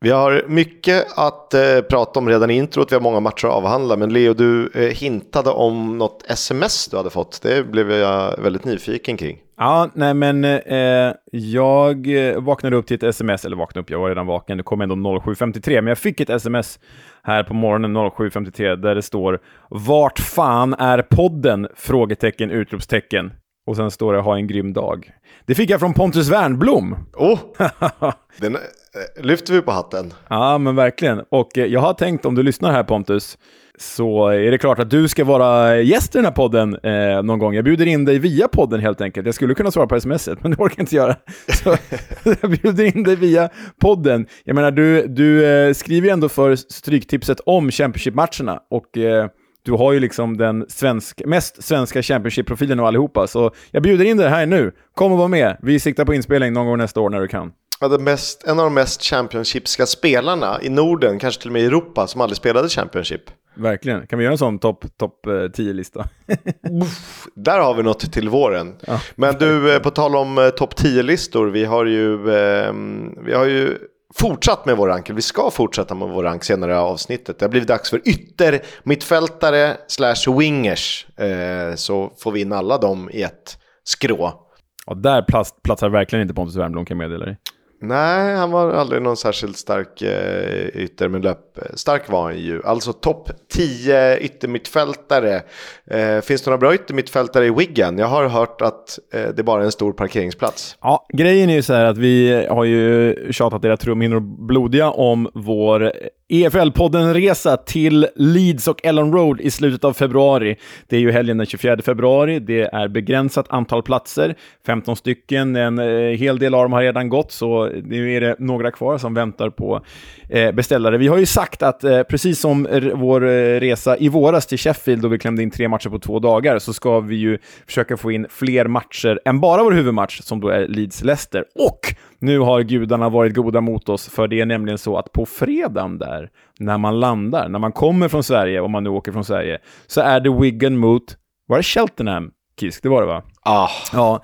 Vi har mycket att eh, prata om redan i introt, vi har många matcher att avhandla. Men Leo, du eh, hintade om något sms du hade fått. Det blev jag väldigt nyfiken kring. Ja, nej men eh, jag vaknade upp till ett sms, eller vaknade upp, jag var redan vaken, det kom ändå 07.53, men jag fick ett sms här på morgonen 07.53 där det står “Vart fan är podden?” frågetecken, utropstecken. Och sen står det “Ha en grym dag”. Det fick jag från Pontus Wernblom. Oh, den eh, Eh, lyfter vi på hatten. Ja, men verkligen. Och eh, jag har tänkt, om du lyssnar här Pontus, så är det klart att du ska vara gäst i den här podden eh, någon gång. Jag bjuder in dig via podden helt enkelt. Jag skulle kunna svara på sms, men det orkar jag inte göra. Så jag bjuder in dig via podden. Jag menar, du, du eh, skriver ju ändå för Stryktipset om Championship-matcherna och eh, du har ju liksom den svensk, mest svenska Championship-profilen av allihopa, så jag bjuder in dig här nu. Kom och var med. Vi siktar på inspelning någon gång nästa år när du kan. Ja, mest, en av de mest Championshipska spelarna i Norden, kanske till och med i Europa, som aldrig spelade Championship. Verkligen. Kan vi göra en sån topp top 10-lista? Eh, där har vi något till våren. Ja. Men du, eh, på tal om eh, topp 10-listor, vi har ju, eh, vi har ju fortsatt med vår rank. Vi ska fortsätta med vår rank senare i avsnittet. Det har blivit dags för ytter, mittfältare slash wingers. Så får vi in alla dem i ett skrå. Och där platsar verkligen inte Pontus Wernbloom kan jag meddela dig. Nej, han var aldrig någon särskilt stark eh, ytter med löp. Stark var han ju. Alltså topp 10 yttermittfältare. Eh, finns det några bra yttermittfältare i Wiggen? Jag har hört att eh, det bara är en stor parkeringsplats. Ja, grejen är ju så här att vi har ju tjatat era trumhinnor blodiga om vår EFL-podden-resa till Leeds och Ellen Road i slutet av februari. Det är ju helgen den 24 februari. Det är begränsat antal platser, 15 stycken. En eh, hel del av dem har redan gått, så nu är det några kvar som väntar på eh, beställare. Vi har ju sagt att eh, precis som vår resa i våras till Sheffield, då vi klämde in tre matcher på två dagar, så ska vi ju försöka få in fler matcher än bara vår huvudmatch, som då är Leeds-Leicester. Och nu har gudarna varit goda mot oss, för det är nämligen så att på fredagen där, när man landar, när man kommer från Sverige, om man nu åker från Sverige, så är det Wigan mot, var det Cheltenham? Kisk, det var det va? Ah. Ja.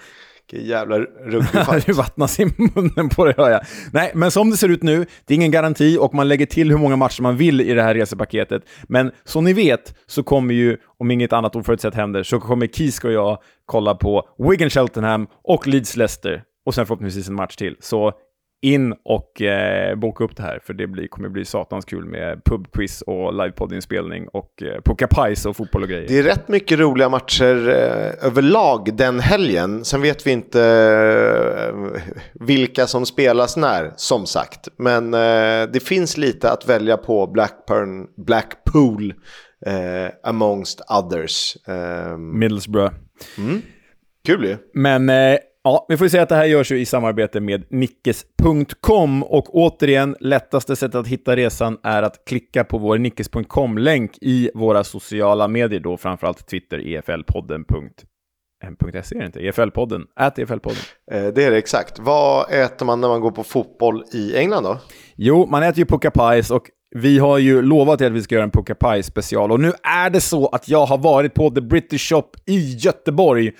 Vilken jävla ruggig Du vattnas i munnen på det hör jag. Nej, men som det ser ut nu, det är ingen garanti och man lägger till hur många matcher man vill i det här resepaketet. Men som ni vet så kommer ju, om inget annat oförutsett händer, så kommer Kisk och jag kolla på Wigan Cheltenham och Leeds Leicester och sen förhoppningsvis en match till. Så in och eh, boka upp det här, för det blir, kommer bli satans kul med pubquiz och livepoddinspelning och eh, poka pajs och fotboll och grejer. Det är rätt mycket roliga matcher eh, överlag den helgen. Sen vet vi inte eh, vilka som spelas när, som sagt. Men eh, det finns lite att välja på Blackburn, Blackpool, eh, amongst others. Middlesbrough. Mm. Kul ju. Men Ja, vi får säga att det här görs ju i samarbete med Nickes.com och återigen, lättaste sättet att hitta resan är att klicka på vår Nickes.com-länk i våra sociala medier, då framförallt Twitter, EFL-podden. .se är det inte? EFL-podden, ät EFL-podden. Eh, det är det exakt. Vad äter man när man går på fotboll i England då? Jo, man äter ju pucka pies och vi har ju lovat att vi ska göra en pucka pie special och nu är det så att jag har varit på The British Shop i Göteborg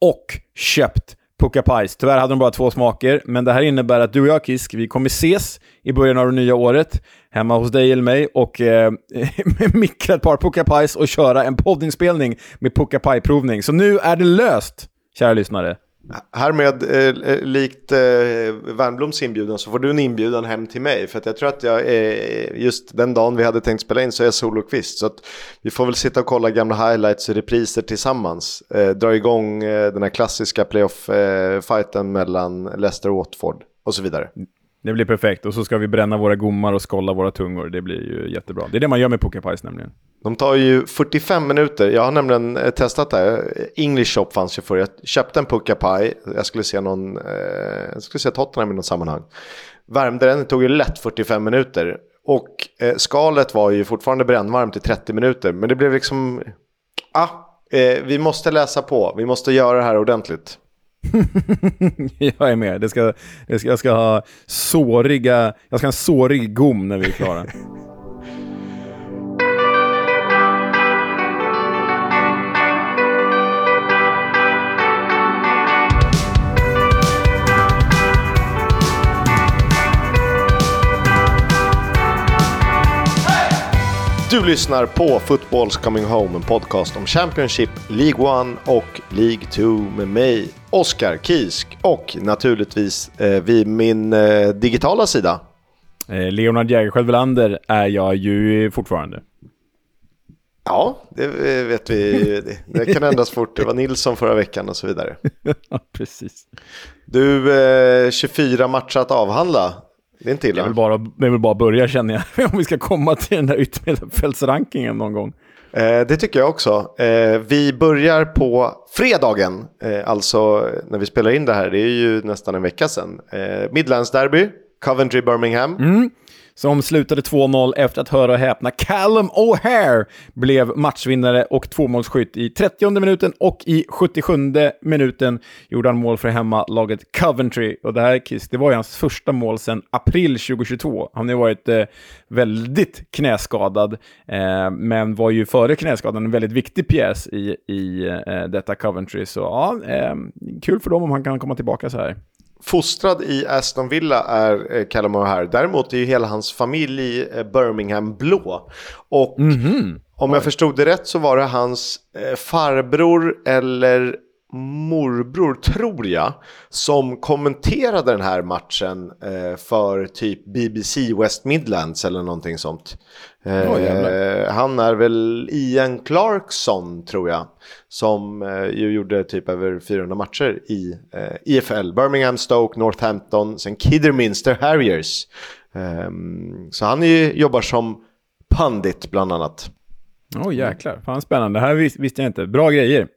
och köpt Pucka Pies. Tyvärr hade de bara två smaker, men det här innebär att du och jag, Kisk, vi kommer ses i början av det nya året hemma hos dig eller mig och eh, mikra ett par Pucka Pies och köra en poddinspelning med Pucka Pie-provning. Så nu är det löst, kära lyssnare. Härmed, eh, eh, likt eh, Wernbloms inbjudan, så får du en inbjudan hem till mig. För att jag tror att jag eh, just den dagen vi hade tänkt spela in så är jag solokvist. Så att vi får väl sitta och kolla gamla highlights och repriser tillsammans. Eh, dra igång eh, den här klassiska playoff-fighten eh, mellan Leicester och Watford och så vidare. Det blir perfekt. Och så ska vi bränna våra gommar och skolla våra tungor. Det blir ju jättebra. Det är det man gör med pokerpies nämligen. De tar ju 45 minuter. Jag har nämligen eh, testat det här. English shop fanns ju förr. Jag köpte en pucka Jag skulle se någon, eh, jag skulle se Tottenham i något sammanhang. Värmde den, det tog ju lätt 45 minuter. Och eh, skalet var ju fortfarande brännvarmt i 30 minuter. Men det blev liksom, ah, eh, vi måste läsa på. Vi måste göra det här ordentligt. jag är med. Det ska, det ska, jag ska ha såriga, jag ska ha en sårig gom när vi är klara. Du lyssnar på Footballs Coming Home, en podcast om Championship, League 1 och League 2 med mig, Oskar Kisk och naturligtvis eh, vid min eh, digitala sida. Eh, Leonard Jägerskiöld Welander är jag ju fortfarande. Ja, det vet vi. Det kan ändras fort. Det var Nilsson förra veckan och så vidare. Ja, precis. Du, eh, 24 matcher att avhandla. Det är inte Det är väl bara, det är väl bara att börja känner jag, om vi ska komma till den där ytterfältsrankingen någon gång. Eh, det tycker jag också. Eh, vi börjar på fredagen, eh, alltså när vi spelar in det här, det är ju nästan en vecka sedan. Eh, Midlands Derby, Coventry-Birmingham. Mm. Som slutade 2-0 efter att höra och häpna Callum O'Hare blev matchvinnare och tvåmålsskytt i 30 minuten och i 77 minuten gjorde han mål för hemmalaget Coventry. Och det här Kiss, det var ju hans första mål sedan april 2022. Han har ju varit eh, väldigt knäskadad, eh, men var ju före knäskadan en väldigt viktig pjäs i, i eh, detta Coventry. Så ja, eh, kul för dem om han kan komma tillbaka så här. Fostrad i Aston Villa är eh, Callum O'Hare. Däremot är ju hela hans familj eh, Birmingham blå. Och om jag förstod det rätt så var det hans eh, farbror eller morbror, tror jag, som kommenterade den här matchen eh, för typ BBC West Midlands eller någonting sånt. Eh, jävlar. han är väl Ian Clarkson, tror jag, som eh, ju gjorde typ över 400 matcher i eh, IFL. Birmingham, Stoke, Northampton, sen Kidderminster Harriers. Ehm, så han ju, jobbar som pundit bland annat. Åh oh, jäklar, fan spännande. Det här vis visste jag inte. Bra grejer.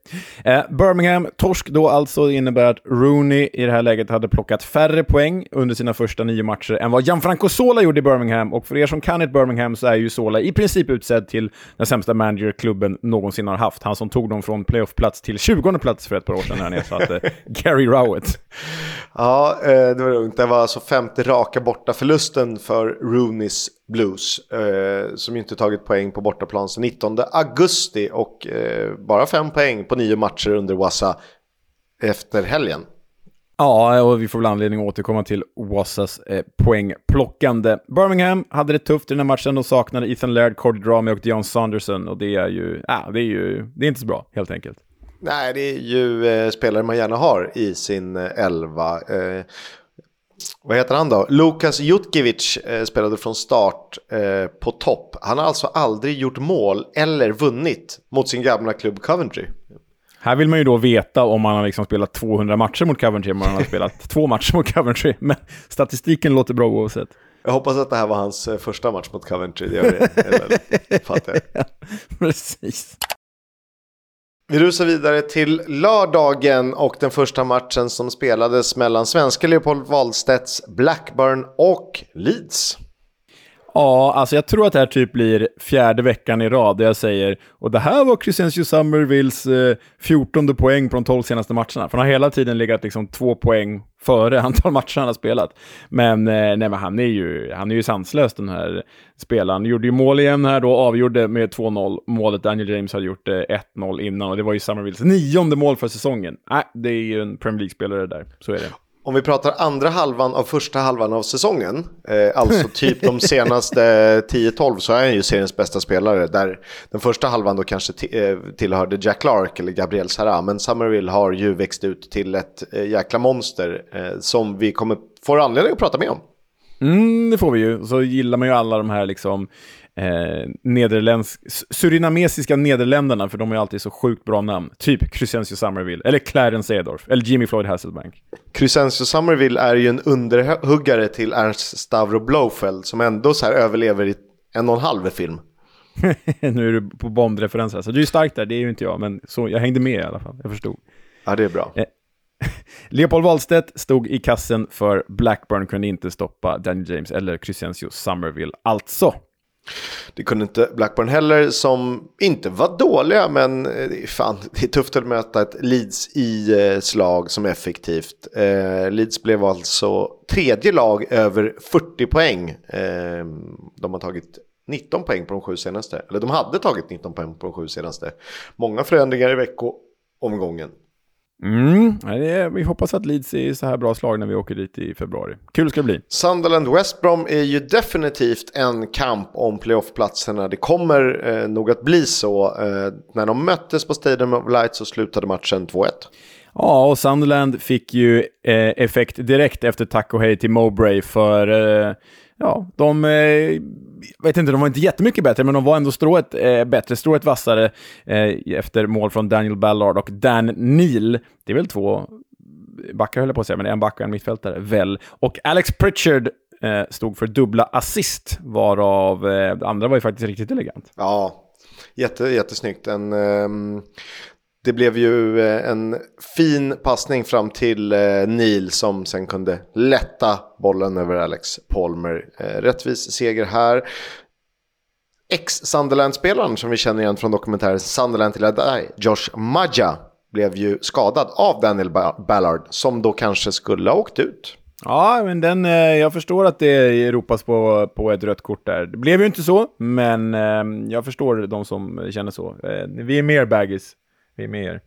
Eh, Birmingham, torsk då alltså, innebär att Rooney i det här läget hade plockat färre poäng under sina första nio matcher än vad Gianfranco Sola gjorde i Birmingham. Och för er som kan ett Birmingham så är ju Sola i princip utsedd till den sämsta managerklubben någonsin har haft. Han som tog dem från playoff-plats till 20 plats för ett par år sedan när han ersatte Gary Rowett. Ja, eh, det var lugnt. Det var alltså femte raka borta förlusten för Rooneys Blues. Eh, som ju inte tagit poäng på bortaplan sedan 19 augusti och eh, bara fem poäng på nio matcher under Wassa efter helgen. Ja, och vi får väl anledning att återkomma till Wassas eh, poängplockande. Birmingham hade det tufft i den här matchen. De saknade Ethan Laird, Cordy Dramy och Dion Saunderson. Och det är ju, ja, det är ju, det är inte så bra helt enkelt. Nej, det är ju eh, spelare man gärna har i sin eh, elva. Eh, vad heter han då? Lukas Jutkiewicz eh, spelade från start eh, på topp. Han har alltså aldrig gjort mål eller vunnit mot sin gamla klubb Coventry. Här vill man ju då veta om man har liksom spelat 200 matcher mot Coventry, om man har spelat två matcher mot Coventry. Men statistiken låter bra oavsett. Jag hoppas att det här var hans eh, första match mot Coventry. Det gör det. Eller, fattar jag. Precis. Vi rusar vidare till lördagen och den första matchen som spelades mellan svenska Leopold Wahlstedts Blackburn och Leeds. Ja, alltså jag tror att det här typ blir fjärde veckan i rad där jag säger och det här var Crescencio Summervilles eh, 14 poäng på de 12 senaste matcherna. För han har hela tiden legat liksom två poäng före antal matcher han har spelat. Men, eh, nej, men han är ju, han är ju sanslös den här spelaren. Gjorde ju mål igen här då, avgjorde med 2-0 målet. Daniel James hade gjort eh, 1-0 innan och det var ju Summervilles nionde mål för säsongen. Nej, det är ju en Premier League-spelare där, så är det. Om vi pratar andra halvan av första halvan av säsongen, eh, alltså typ de senaste 10-12 så är han ju seriens bästa spelare. Där den första halvan då kanske eh, tillhörde Jack Clark eller Gabriel Sara, men Summerville har ju växt ut till ett eh, jäkla monster eh, som vi kommer få anledning att prata med om. Mm, det får vi ju. Så gillar man ju alla de här liksom eh, nederländsk, surinamesiska nederländerna, för de har ju alltid så sjukt bra namn. Typ Crescencio Summerville, eller Clarence Edorf, eller Jimmy Floyd Hasselbank. Crescencio Summerville är ju en underhuggare till Ernst Stavro Blofeld som ändå så här överlever i en och en halv film. nu är du på Bond-referenser, så du är stark där, det är ju inte jag, men så, jag hängde med i alla fall, jag förstod. Ja, det är bra. Eh, Leopold Wahlstedt stod i kassen för Blackburn, kunde inte stoppa Danny James eller Crescencio Summerville, alltså. Det kunde inte Blackburn heller som inte var dåliga men eh, det är, fan, det är tufft att möta ett Leeds i eh, slag som är effektivt. Eh, Leeds blev alltså tredje lag över 40 poäng. Eh, de har tagit 19 poäng på de sju senaste. Eller de hade tagit 19 poäng på de sju senaste. Många förändringar i veckoomgången. Mm, det, vi hoppas att Leeds är så här bra slag när vi åker dit i februari. Kul ska det bli. Sunderland West Brom är ju definitivt en kamp om playoffplatserna. Det kommer eh, nog att bli så. Eh, när de möttes på Stadium of Light så slutade matchen 2-1. Ja, och Sunderland fick ju eh, effekt direkt efter tack och hej till Mowbray för eh, ja, de, eh, vet inte, de var inte jättemycket bättre, men de var ändå strået eh, bättre, strået vassare eh, efter mål från Daniel Ballard och Dan Neal. Det är väl två backar höll jag på att säga, men en back och en mittfältare, väl. Och Alex Pritchard eh, stod för dubbla assist, varav eh, det andra var ju faktiskt riktigt elegant. Ja, jätte, jättesnyggt. En, ehm, det blev ju eh, en fin passning fram till eh, Neil som sen kunde lätta bollen över Alex Palmer. Eh, rättvis seger här. Ex-Sunderland-spelaren som vi känner igen från dokumentären Sunderland till Adai, Josh Maja, blev ju skadad av Daniel Ballard som då kanske skulle ha åkt ut. Ja, men den, jag förstår att det ropas på, på ett rött kort där. Det blev ju inte så, men jag förstår de som känner så. Vi är mer baggis vi är med er.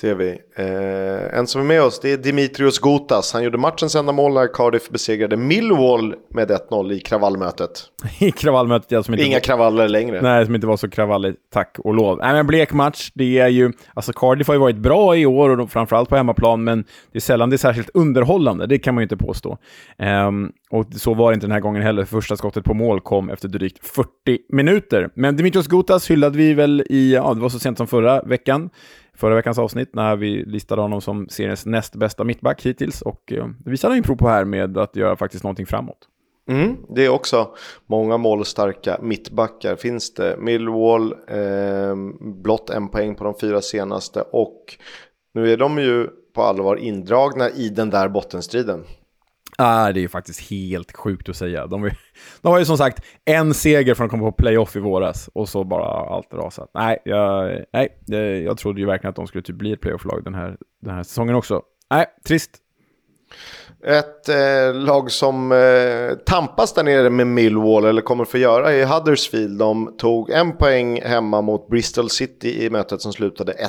Det är vi. Eh, en som är med oss det är Dimitrios Gotas. Han gjorde matchens enda mål när Cardiff besegrade Millwall med 1-0 i kravallmötet. I kravallmötet, ja. Som inte Inga var... kravaller längre. Nej, som inte var så kravalligt, tack och lov. Nej, men blek match. Det är ju... Alltså Cardiff har ju varit bra i år, och framförallt på hemmaplan, men det är sällan det är särskilt underhållande. Det kan man ju inte påstå. Um, och så var det inte den här gången heller. Första skottet på mål kom efter drygt 40 minuter. Men Dimitrios Gotas hyllade vi väl i, ja, det var så sent som förra veckan förra veckans avsnitt när vi listade honom som seriens näst bästa mittback hittills och eh, det visade han ju prov på här med att göra faktiskt någonting framåt. Mm, det är också många målstarka mittbackar finns det. Millwall, eh, blott en poäng på de fyra senaste och nu är de ju på allvar indragna i den där bottenstriden. Ah, det är faktiskt helt sjukt att säga. De, de har ju som sagt en seger från att komma på playoff i våras och så bara allt rasat. Nej, jag, nej, jag trodde ju verkligen att de skulle typ bli ett playoff-lag den här, den här säsongen också. Nej, trist. Ett eh, lag som eh, tampas där nere med Millwall, eller kommer få göra, i Huddersfield. De tog en poäng hemma mot Bristol City i mötet som slutade 1-1.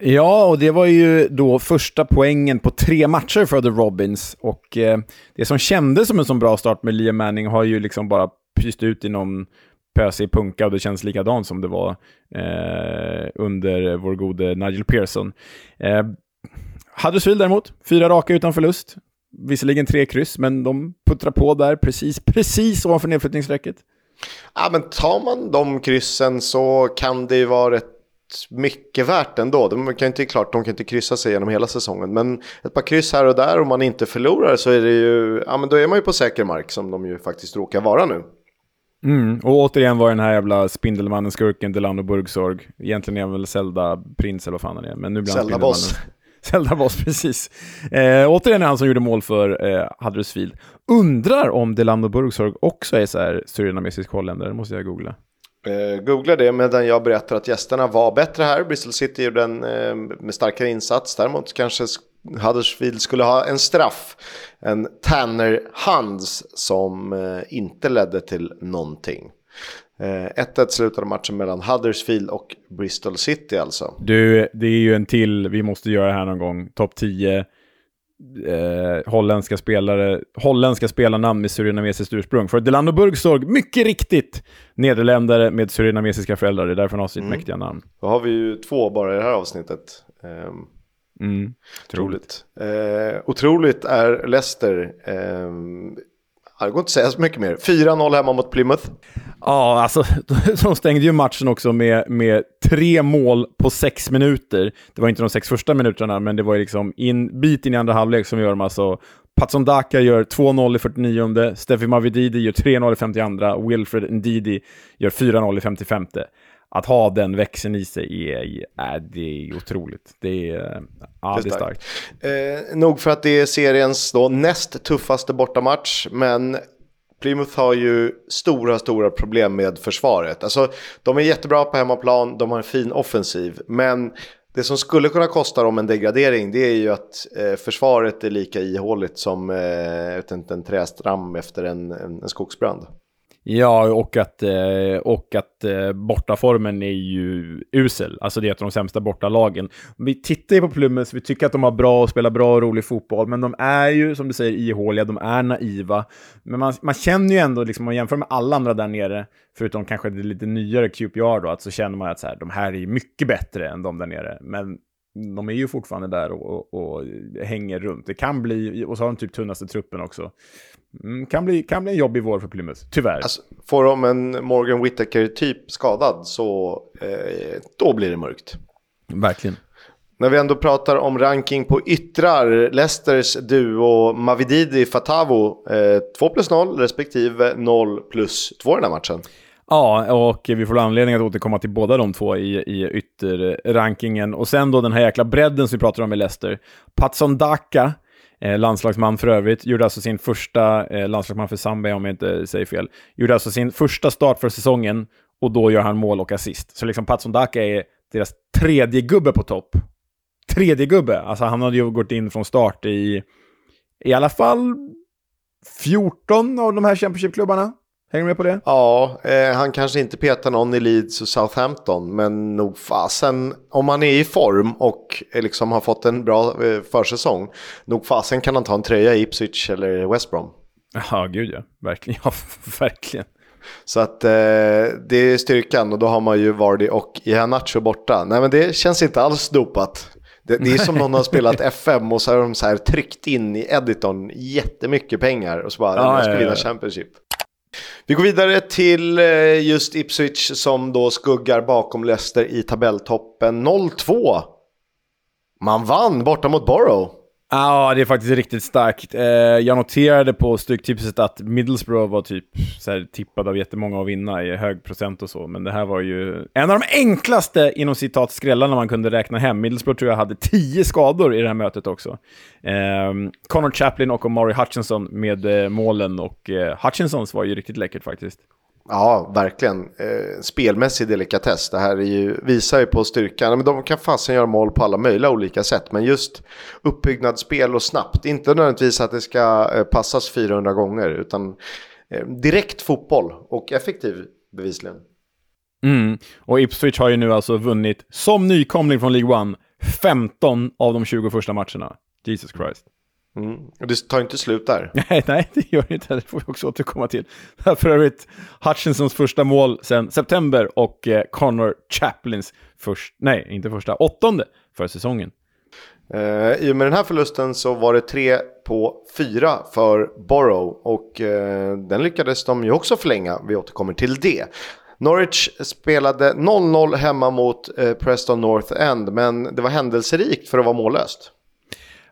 Ja, och det var ju då första poängen på tre matcher för The Robins. Och eh, det som kändes som en sån bra start med Liam Manning har ju liksom bara pyst ut i någon pösig punka och det känns likadant som det var eh, under vår gode Nigel Pearson. Eh, Huddersfield däremot, fyra raka utan förlust. Visserligen tre kryss, men de puttrar på där precis, precis ovanför nedflyttningsstrecket. Ja, men tar man de kryssen så kan det ju vara ett mycket värt ändå. De kan inte, klart, de kan inte kryssa sig genom hela säsongen. Men ett par kryss här och där om man inte förlorar så är det ju, ja men då är man ju på säker mark som de ju faktiskt råkar vara nu. Mm, och återigen var den här jävla Spindelmannen-skurken Delano Burgsorg. Egentligen är han väl Zelda Prins eller vad fan han är. Men nu blir han Zelda Boss. Zelda Boss, precis. Eh, återigen är han som gjorde mål för eh, Huddersfield. Undrar om Delano Burgsorg också är så här surinamesisk holländare, måste jag googla. Eh, googla det medan jag berättar att gästerna var bättre här. Bristol City gjorde en eh, med starkare insats. Däremot kanske Huddersfield skulle ha en straff. En Tanner Hands som eh, inte ledde till någonting. 1-1 slutade matchen mellan Huddersfield och Bristol City alltså. Du, det är ju en till vi måste göra här någon gång. Topp 10 eh, holländska, spelare, holländska spelarnamn med surinamesiskt ursprung. För Delano Burgstorg, mycket riktigt, nederländare med surinamesiska föräldrar. Det är därför han har sitt mm. mäktiga namn. Då har vi ju två bara i det här avsnittet. Eh, mm. Otroligt. Eh, otroligt är Leicester. Eh, det går inte att säga så mycket mer. 4-0 hemma mot Plymouth. Ja, alltså de stängde ju matchen också med, med tre mål på sex minuter. Det var inte de sex första minuterna, men det var ju liksom in, bit in i andra halvlek som gör de alltså Patson Daka gör 2-0 i 49, Steffi Mavididi gör 3-0 i 52, Wilfred Ndidi gör 4-0 i 55 att ha den växeln i sig är, är, det är otroligt. Det är, ja, det är starkt. Eh, nog för att det är seriens då näst tuffaste bortamatch, men Plymouth har ju stora, stora problem med försvaret. Alltså, de är jättebra på hemmaplan, de har en fin offensiv, men det som skulle kunna kosta dem en degradering det är ju att eh, försvaret är lika ihåligt som eh, en, en trästram efter en, en, en skogsbrand. Ja, och att, eh, och att eh, bortaformen är ju usel. Alltså det är ett av de sämsta bortalagen. Vi tittar ju på Plymouth, vi tycker att de har bra och spelar bra och rolig fotboll, men de är ju, som du säger, ihåliga, de är naiva. Men man, man känner ju ändå, liksom, om man jämför med alla andra där nere, förutom kanske det lite nyare QPR då, att så känner man att så här, de här är mycket bättre än de där nere. Men de är ju fortfarande där och, och, och, hänger runt. Det kan bli, och så har de typ tunnaste truppen också. Mm, kan, bli, kan bli en jobbig vår för Plymouth, tyvärr. Alltså, får de en Morgan Whittaker-typ skadad så eh, då blir det mörkt. Verkligen. När vi ändå pratar om ranking på yttrar, Leicesters duo Mavididi Fatavo, eh, 2 plus 0 respektive 0 plus 2 i den här matchen. Ja, och vi får anledning att återkomma till båda de två i, i ytterrankingen. Och sen då den här jäkla bredden som vi pratar om i Leicester. Patson Daka, eh, landslagsman för övrigt, gjorde alltså sin första, eh, landslagsman för Zambia om jag inte säger fel, gjorde alltså sin första start för säsongen och då gör han mål och assist. Så liksom Patson Daka är deras tredje gubbe på topp. Tredje gubbe, alltså han hade ju gått in från start i i alla fall 14 av de här Championship-klubbarna. Hänger du med på det? Ja, eh, han kanske inte petar någon i Leeds och Southampton, men nog fasen, om han är i form och eh, liksom har fått en bra eh, försäsong, nog fasen kan han ta en tröja i Ipswich eller West Brom. Ja, gud ja. Verkligen. Ja, verkligen. Så att eh, det är styrkan och då har man ju Vardy och Iheanacho borta. Nej men det känns inte alls dopat. Det, det är som någon har spelat FM och så har de så här tryckt in i editorn jättemycket pengar och så bara, ja, jag ska vinna Championship. Vi går vidare till eh, just Ipswich som då skuggar bakom Leicester i tabelltoppen 0-2. Man vann borta mot Borough. Ja, det är faktiskt riktigt starkt. Eh, jag noterade på Stryktipset att Middlesbrough var typ så här, tippad av jättemånga att vinna i hög procent och så, men det här var ju en av de enklaste inom citat skrällarna man kunde räkna hem. Middlesbrough tror jag hade tio skador i det här mötet också. Eh, Connor Chaplin och Omari Hutchinson med eh, målen och eh, Hutchinsons var ju riktigt läckert faktiskt. Ja, verkligen. Eh, spelmässig delikatess. Det här är ju, visar ju på styrkan. Men de kan fasen göra mål på alla möjliga olika sätt. Men just uppbyggnadsspel och snabbt. Inte nödvändigtvis att det ska eh, passas 400 gånger. Utan eh, direkt fotboll och effektiv bevisligen. Mm. Och Ipswich har ju nu alltså vunnit, som nykomling från League One, 15 av de 20 första matcherna. Jesus Christ. Mm. Och det tar inte slut där. Nej, nej, det gör det inte. Det får vi också återkomma till. För övrigt, Hutchinsons första mål sedan september och eh, Connor Chaplins först, nej, inte första, åttonde för säsongen. Eh, I och med den här förlusten så var det tre på fyra för Borough och eh, den lyckades de ju också förlänga. Vi återkommer till det. Norwich spelade 0-0 hemma mot eh, Preston North End men det var händelserikt för att vara mållöst.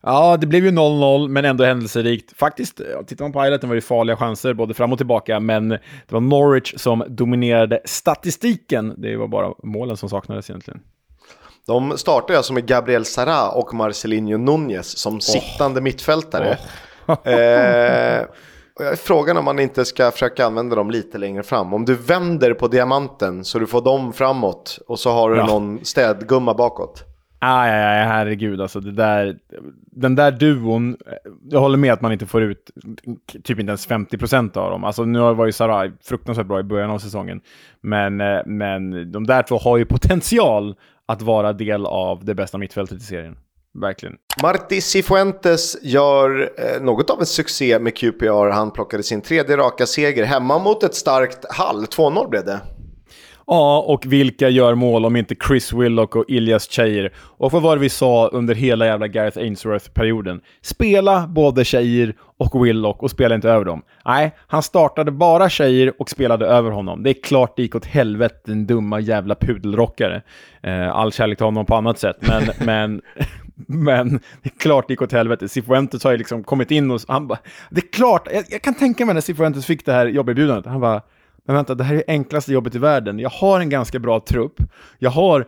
Ja, det blev ju 0-0, men ändå händelserikt. Faktiskt, tittar man på highlighten var det farliga chanser både fram och tillbaka, men det var Norwich som dominerade statistiken. Det var bara målen som saknades egentligen. De startade alltså med Gabriel Sara och Marcelinho Nunez som oh. sittande mittfältare. Oh. eh, frågan om man inte ska försöka använda dem lite längre fram. Om du vänder på diamanten så du får dem framåt och så har du ja. någon städgumma bakåt. Aj, aj, aj, herregud alltså. Det där, den där duon, jag håller med att man inte får ut typ inte ens 50% av dem. Alltså nu var ju Sarai fruktansvärt bra i början av säsongen. Men, eh, men de där två har ju potential att vara del av det bästa mittfältet i serien. Verkligen. Marti Cifuentes gör eh, något av en succé med QPR. Han plockade sin tredje raka seger hemma mot ett starkt Hall. 2-0 blev det. Ja, och vilka gör mål om inte Chris Willock och Ilias Cheir? Och vad var det vi sa under hela jävla Gareth Ainsworth-perioden? Spela både Cheir och Willock och spela inte över dem. Nej, han startade bara Cheir och spelade över honom. Det är klart det gick åt helvete, den dumma jävla pudelrockare. Eh, all kärlek till honom på annat sätt, men, men men det är klart det gick åt helvete. Cifuentes har ju liksom kommit in och han bara... Det är klart, jag, jag kan tänka mig när Cifuentes fick det här jobberbjudandet. Han bara, men vänta, det här är det enklaste jobbet i världen. Jag har en ganska bra trupp. Jag har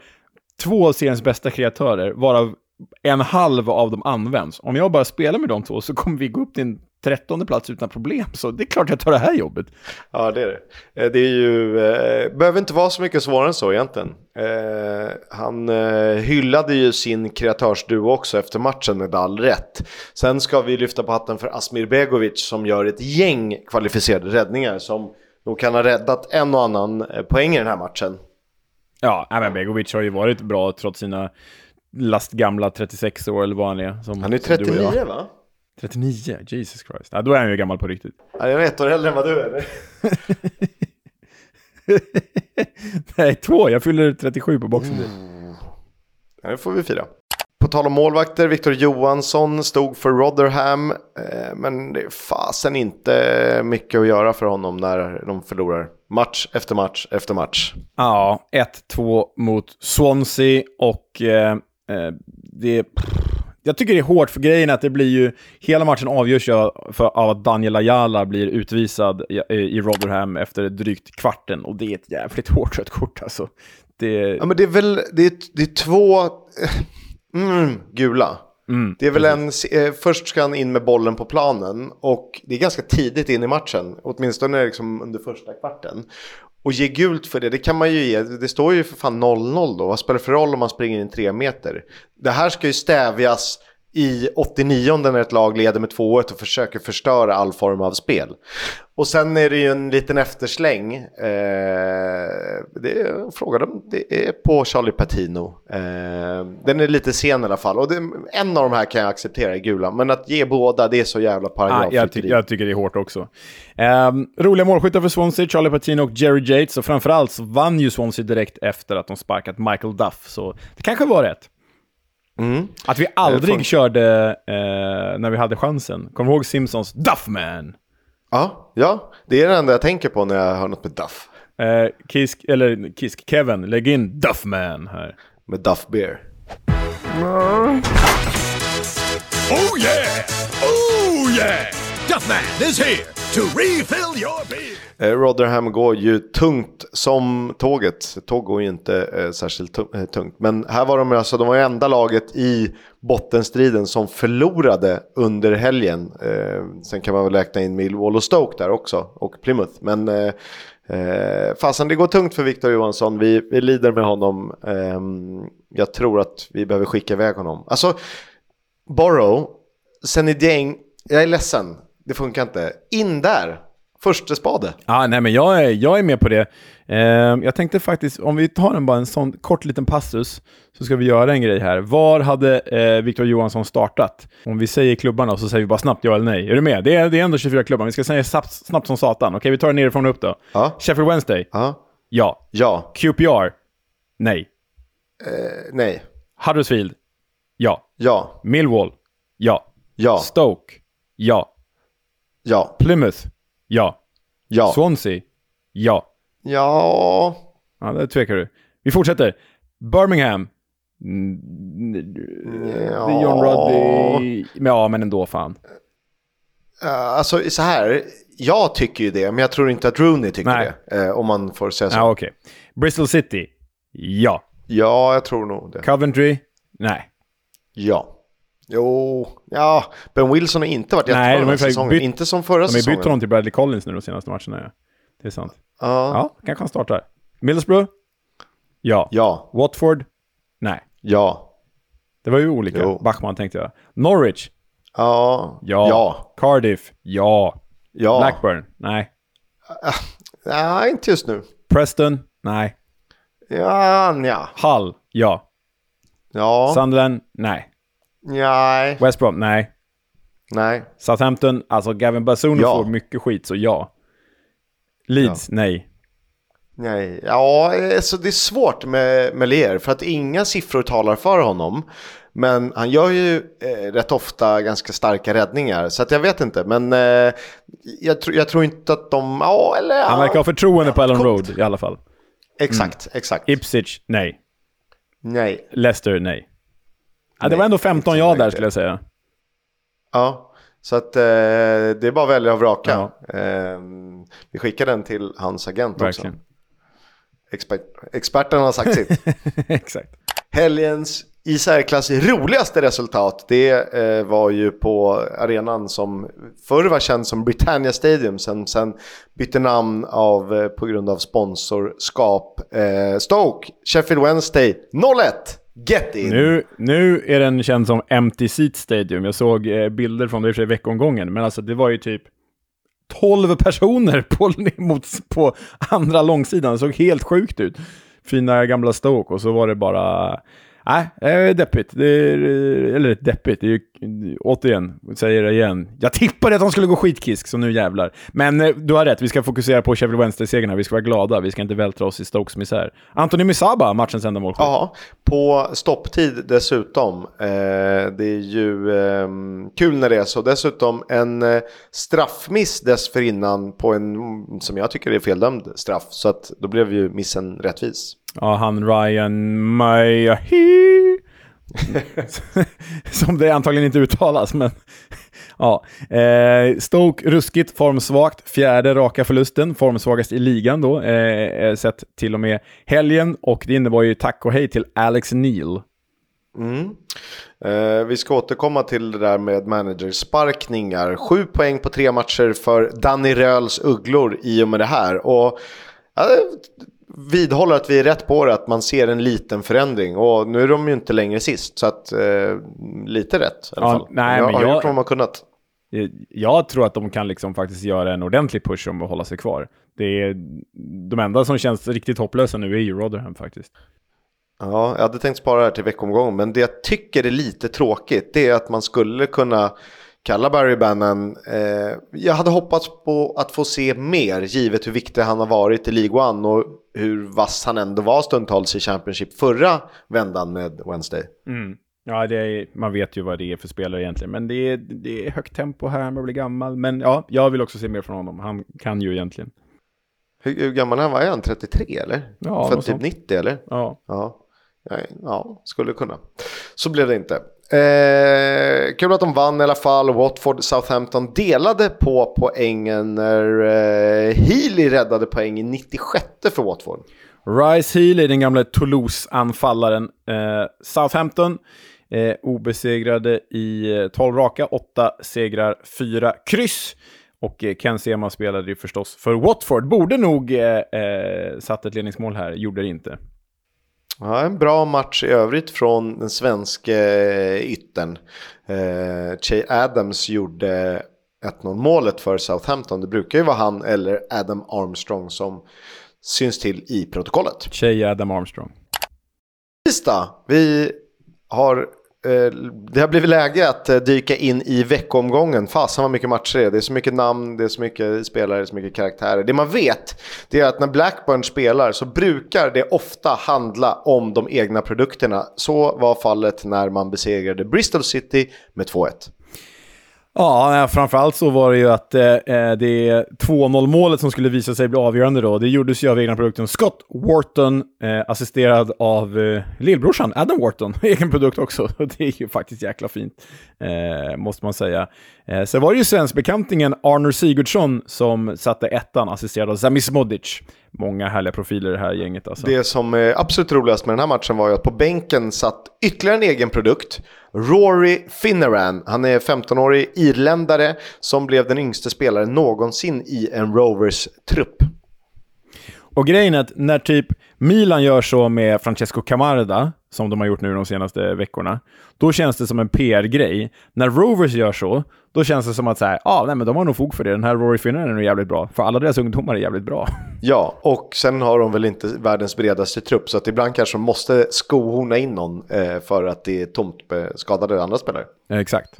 två av seriens bästa kreatörer, varav en halv av dem används. Om jag bara spelar med de två så kommer vi gå upp till en trettonde plats utan problem. Så det är klart jag tar det här jobbet. Ja, det är det. Eh, det är ju, eh, behöver inte vara så mycket svårare än så egentligen. Eh, han eh, hyllade ju sin kreatörsduo också efter matchen med all rätt. Sen ska vi lyfta på hatten för Asmir Begovic som gör ett gäng kvalificerade räddningar som nog kan ha räddat en och annan eh, poäng i den här matchen. Ja, men Begovic har ju varit bra trots sina lastgamla 36 år eller vad han är. Som, Han är som du och jag. 39 va? 39? Jesus Christ. Ja, då är han ju gammal på riktigt. Ja, jag ett år äldre än vad du är. Nej, två. Jag fyller 37 på boxen. Mm. Ja, det får vi fira. På tal om målvakter, Victor Johansson stod för Rotherham. Eh, men det är fasen inte mycket att göra för honom när de förlorar match efter match efter match. Ja, 1-2 mot Swansea och eh, eh, det... Jag tycker det är hårt för grejen att det blir ju... Hela matchen avgörs ju av att Daniel Ayala blir utvisad i, i Rotherham efter drygt kvarten och det är ett jävligt hårt rött kort alltså. Det, Ja, men det är väl det är, det är två mm, gula. mm, Det är väl en, eh, först ska han in med bollen på planen och det är ganska tidigt in i matchen, åtminstone liksom under första kvarten. Och ge gult för det, det kan man ju ge, det står ju för fan 0-0 då, vad spelar det för roll om man springer in tre meter? Det här ska ju stävjas i 89 när ett lag leder med 2-1 och försöker förstöra all form av spel. Och sen är det ju en liten eftersläng. Eh, det är, fråga dem, det är på Charlie Patino. Eh, den är lite sen i alla fall. Och det, en av de här kan jag acceptera i gula. Men att ge båda, det är så jävla Ah, paragraf. jag, ty jag tycker det är hårt också. Um, roliga målskyttar för Swansea, Charlie Patino och Jerry Yates. Och framförallt så vann ju Swansea direkt efter att de sparkat Michael Duff. Så det kanske var rätt. Mm. Att vi aldrig fan. körde eh, när vi hade chansen. Kommer du ihåg Simpsons Duffman? Ja, ja, det är det enda jag tänker på när jag hör något med Duff. Eh, Kisk, eller Kisk, Kevin, lägg in Duffman här. Med Duff Beer. Oh yeah! Oh yeah! Duffman is here to refill your beer. Eh, Rotherham går ju tungt som tåget. Tåg går ju inte eh, särskilt eh, tungt. Men här var de alltså, de var ju enda laget i bottenstriden som förlorade under helgen. Eh, sen kan man väl räkna in Millwall och Stoke där också. Och Plymouth. Men eh, eh, fasen, det går tungt för Victor Johansson. Vi, vi lider med honom. Eh, jag tror att vi behöver skicka iväg honom. Alltså, Borrow, sen är jag är ledsen. Det funkar inte. In där. Första spade. Ah, nej, men jag är, jag är med på det. Eh, jag tänkte faktiskt, om vi tar en, bara en sån kort liten passus, så ska vi göra en grej här. Var hade eh, Victor Johansson startat? Om vi säger klubbarna så säger vi bara snabbt ja eller nej. Är du med? Det är, det är ändå 24 klubbar, vi ska säga snabbt, snabbt som satan. Okej, vi tar det nerifrån och upp då. Ja. Sheffield Wednesday? Ja. Ja. Ja. QPR? Nej. Eh, nej. Huddersfield? Ja. Ja. Millwall? Ja. Ja. Stoke? Ja. Ja. Plymouth? Ja. Ja. Swansea? Ja. Ja. Ja, där tvekar du. Vi fortsätter. Birmingham? Ja. John Ruddy. Ja, men ändå fan. Eh, alltså så här. Jag tycker ju det, men jag tror inte att Rooney tycker Nej. det. Eh, om man får säga så. Ja, okej. Bristol City? Ja. Ja, jag tror nog det. Coventry? Nej. Ja. Jo, ja. Ben Wilson har inte varit Nej, jättebra har den här säsongen. bytt- Inte som förra De har säsongen. bytt honom till Bradley Collins nu de senaste matcherna. Ja. Det är sant. Ja. Ja, kanske han startar. Middlesbrough? Ja. Ja. Watford? Nej. Ja. Det var ju olika. Jo. Bachman tänkte jag. Norwich? Ja. Ja. Ja. Cardiff? Ja. Ja. Blackburn? Nej. Nej, inte just nu. Preston? Nej. Ja, nja. Hull? Ja. Ja. Sunderland? Nej. Nej. West Brom? Nej. Nej. Southampton? Alltså Gavin Bazunu Ja. får mycket skit, så ja. Leeds? Nej. Nej, ja, alltså det är svårt med Melier för att inga siffror talar för honom. Men han gör ju eh, rätt ofta ganska starka räddningar, så att jag vet inte. Men eh, jag, tr- jag tror inte att de... Ja, eller... Han ja. verkar ha förtroende på Ellen Road i alla fall. Exakt, exakt. Ipswich? Nej. Nej. Leicester? Nej. Ja, det var ändå 15 Ipswich ja där skulle jag säga. Ja, så att eh, det är bara att välja och vraka. Ja. Eh, vi skickar den till hans agent Verkligen. också. Expert, experten har sagt sitt. Exakt. Helgens i särklass roligaste resultat det eh, var ju på arenan som förr var känd som Britannia Stadium sen, sen bytte namn av, eh, på grund av sponsorskap. Eh, Stoke, Sheffield Wednesday 0-1. Get in! Nu, nu är den känd som Empty Seat Stadium. Jag såg eh, bilder från det i och för sig veckomgången, men alltså det var ju typ 12 personer på, mot, på andra långsidan. Det såg helt sjukt ut. Fina gamla Stoke och så var det bara Nej, äh, deppigt. Det är, eh, eller deppigt, det är ju, återigen, säger det igen. Jag tippade att de skulle gå skitkisk, så nu jävlar. Men eh, du har rätt, vi ska fokusera på Sheffield Wednesday-segern här. Vi ska vara glada, vi ska inte vältra oss i Stokes misär. Anthony Misaba, matchens enda målskytt. Ja, på stopptid dessutom. Eh, det är ju eh, kul när det är så. Dessutom en eh, straffmiss dessförinnan på en, som jag tycker är feldömd straff. Så att då blev ju missen rättvis. Ja, han Ryan Mayahi. Som det antagligen inte uttalas, men ja. Eh, Stoke ruskigt formsvagt, fjärde raka förlusten, formsvagast i ligan då, eh, sett till och med helgen. Och det innebar ju tack och hej till Alex Neil. Mm. Eh, vi ska återkomma till det där med managersparkningar. Sju poäng på tre matcher för Danny Röls Ugglor i och med det här. Och, vidhåller att vi är rätt på det, att man ser en liten förändring. Och nu är de ju inte längre sist, så att eh, lite rätt i alla ja, fall. Nej, jag men har jag, gjort vad man kunnat. Jag tror att de kan liksom faktiskt göra en ordentlig push om att hålla sig kvar. Det är, de enda som känns riktigt hopplösa nu är ju Rotherham faktiskt. Ja, jag hade tänkt spara det här till veckomgången, men det jag tycker är lite tråkigt det är att man skulle kunna kalla Barry Bannon. Eh, jag hade hoppats på att få se mer givet hur viktig han har varit i League One och hur vass han ändå var stundtals i Championship förra vändan med Wednesday. Mm. Ja, är, man vet ju vad det är för spelare egentligen, men det är, det är högt tempo här, man blir gammal. Men ja, jag vill också se mer från honom. Han kan ju egentligen. Hur, hur gammal han? Är han 33 eller? Ja, Född typ 90 eller? Ja. ja. Ja, skulle kunna. Så blev det inte. Eh, kul att de vann i alla fall. Watford Southampton delade på poängen när eh, Healy räddade poäng i 96 för Watford. Rice Healy, den gamla Toulouse-anfallaren. Eh, Southampton eh, obesegrade i eh, 12 raka, 8 segrar, 4 kryss. Och eh, Ken Sema spelade ju förstås för Watford. Borde nog eh, eh, satt ett ledningsmål här, gjorde det inte. Ja, en bra match i övrigt från den svenska yttern. Eh, Che Adams gjorde 1-0 målet för Southampton. Det brukar ju vara han eller Adam Armstrong som syns till i protokollet. Che Adam Armstrong. Tisdag. Vi har Eh, Eh, det har blivit läge att eh, dyka in i veckomgången. Fasen vad mycket matcher det är. Det är så mycket namn, det är så mycket spelare, det är så mycket karaktärer. Det man vet det är att när Blackburn spelar så brukar det ofta handla om de egna produkterna. Så var fallet när man besegrade Bristol City med 2-1. Ja, framförallt så var det ju att eh, eh det 2-0 målet som skulle visa sig bli avgörande då, det gjordes ju av egna produkten Scott Wharton, eh, assisterad av eh, lillbrorsan Adam Wharton, egen produkt också. Det är ju faktiskt jäkla fint, eh, måste man säga. Eh, sen var det ju svenskbekantingen Arnor Sigurdsson som satte ettan, assisterad av Zamis Modic. Många härliga profiler i det här gänget alltså. Det som är absolut roligast med den här matchen var ju att på bänken satt ytterligare en egen produkt. Rory Finneran, han är 15-årig irländare som blev den yngste spelaren någonsin i en Rovers trupp. Och grejen är att när typ Milan gör så med Francesco Camarda, som de har gjort nu de senaste veckorna, då känns det som en PR-grej. När Rovers gör så, då känns det som att så här, ah, nej, men de har nog fog för det. Den här Rory Finner är nog jävligt bra, för alla deras ungdomar är jävligt bra. Ja, och sen har de väl inte världens bredaste trupp, så att ibland kanske de måste skohorna in någon eh, för att det är tomt skadade andra spelare. Eh, exakt.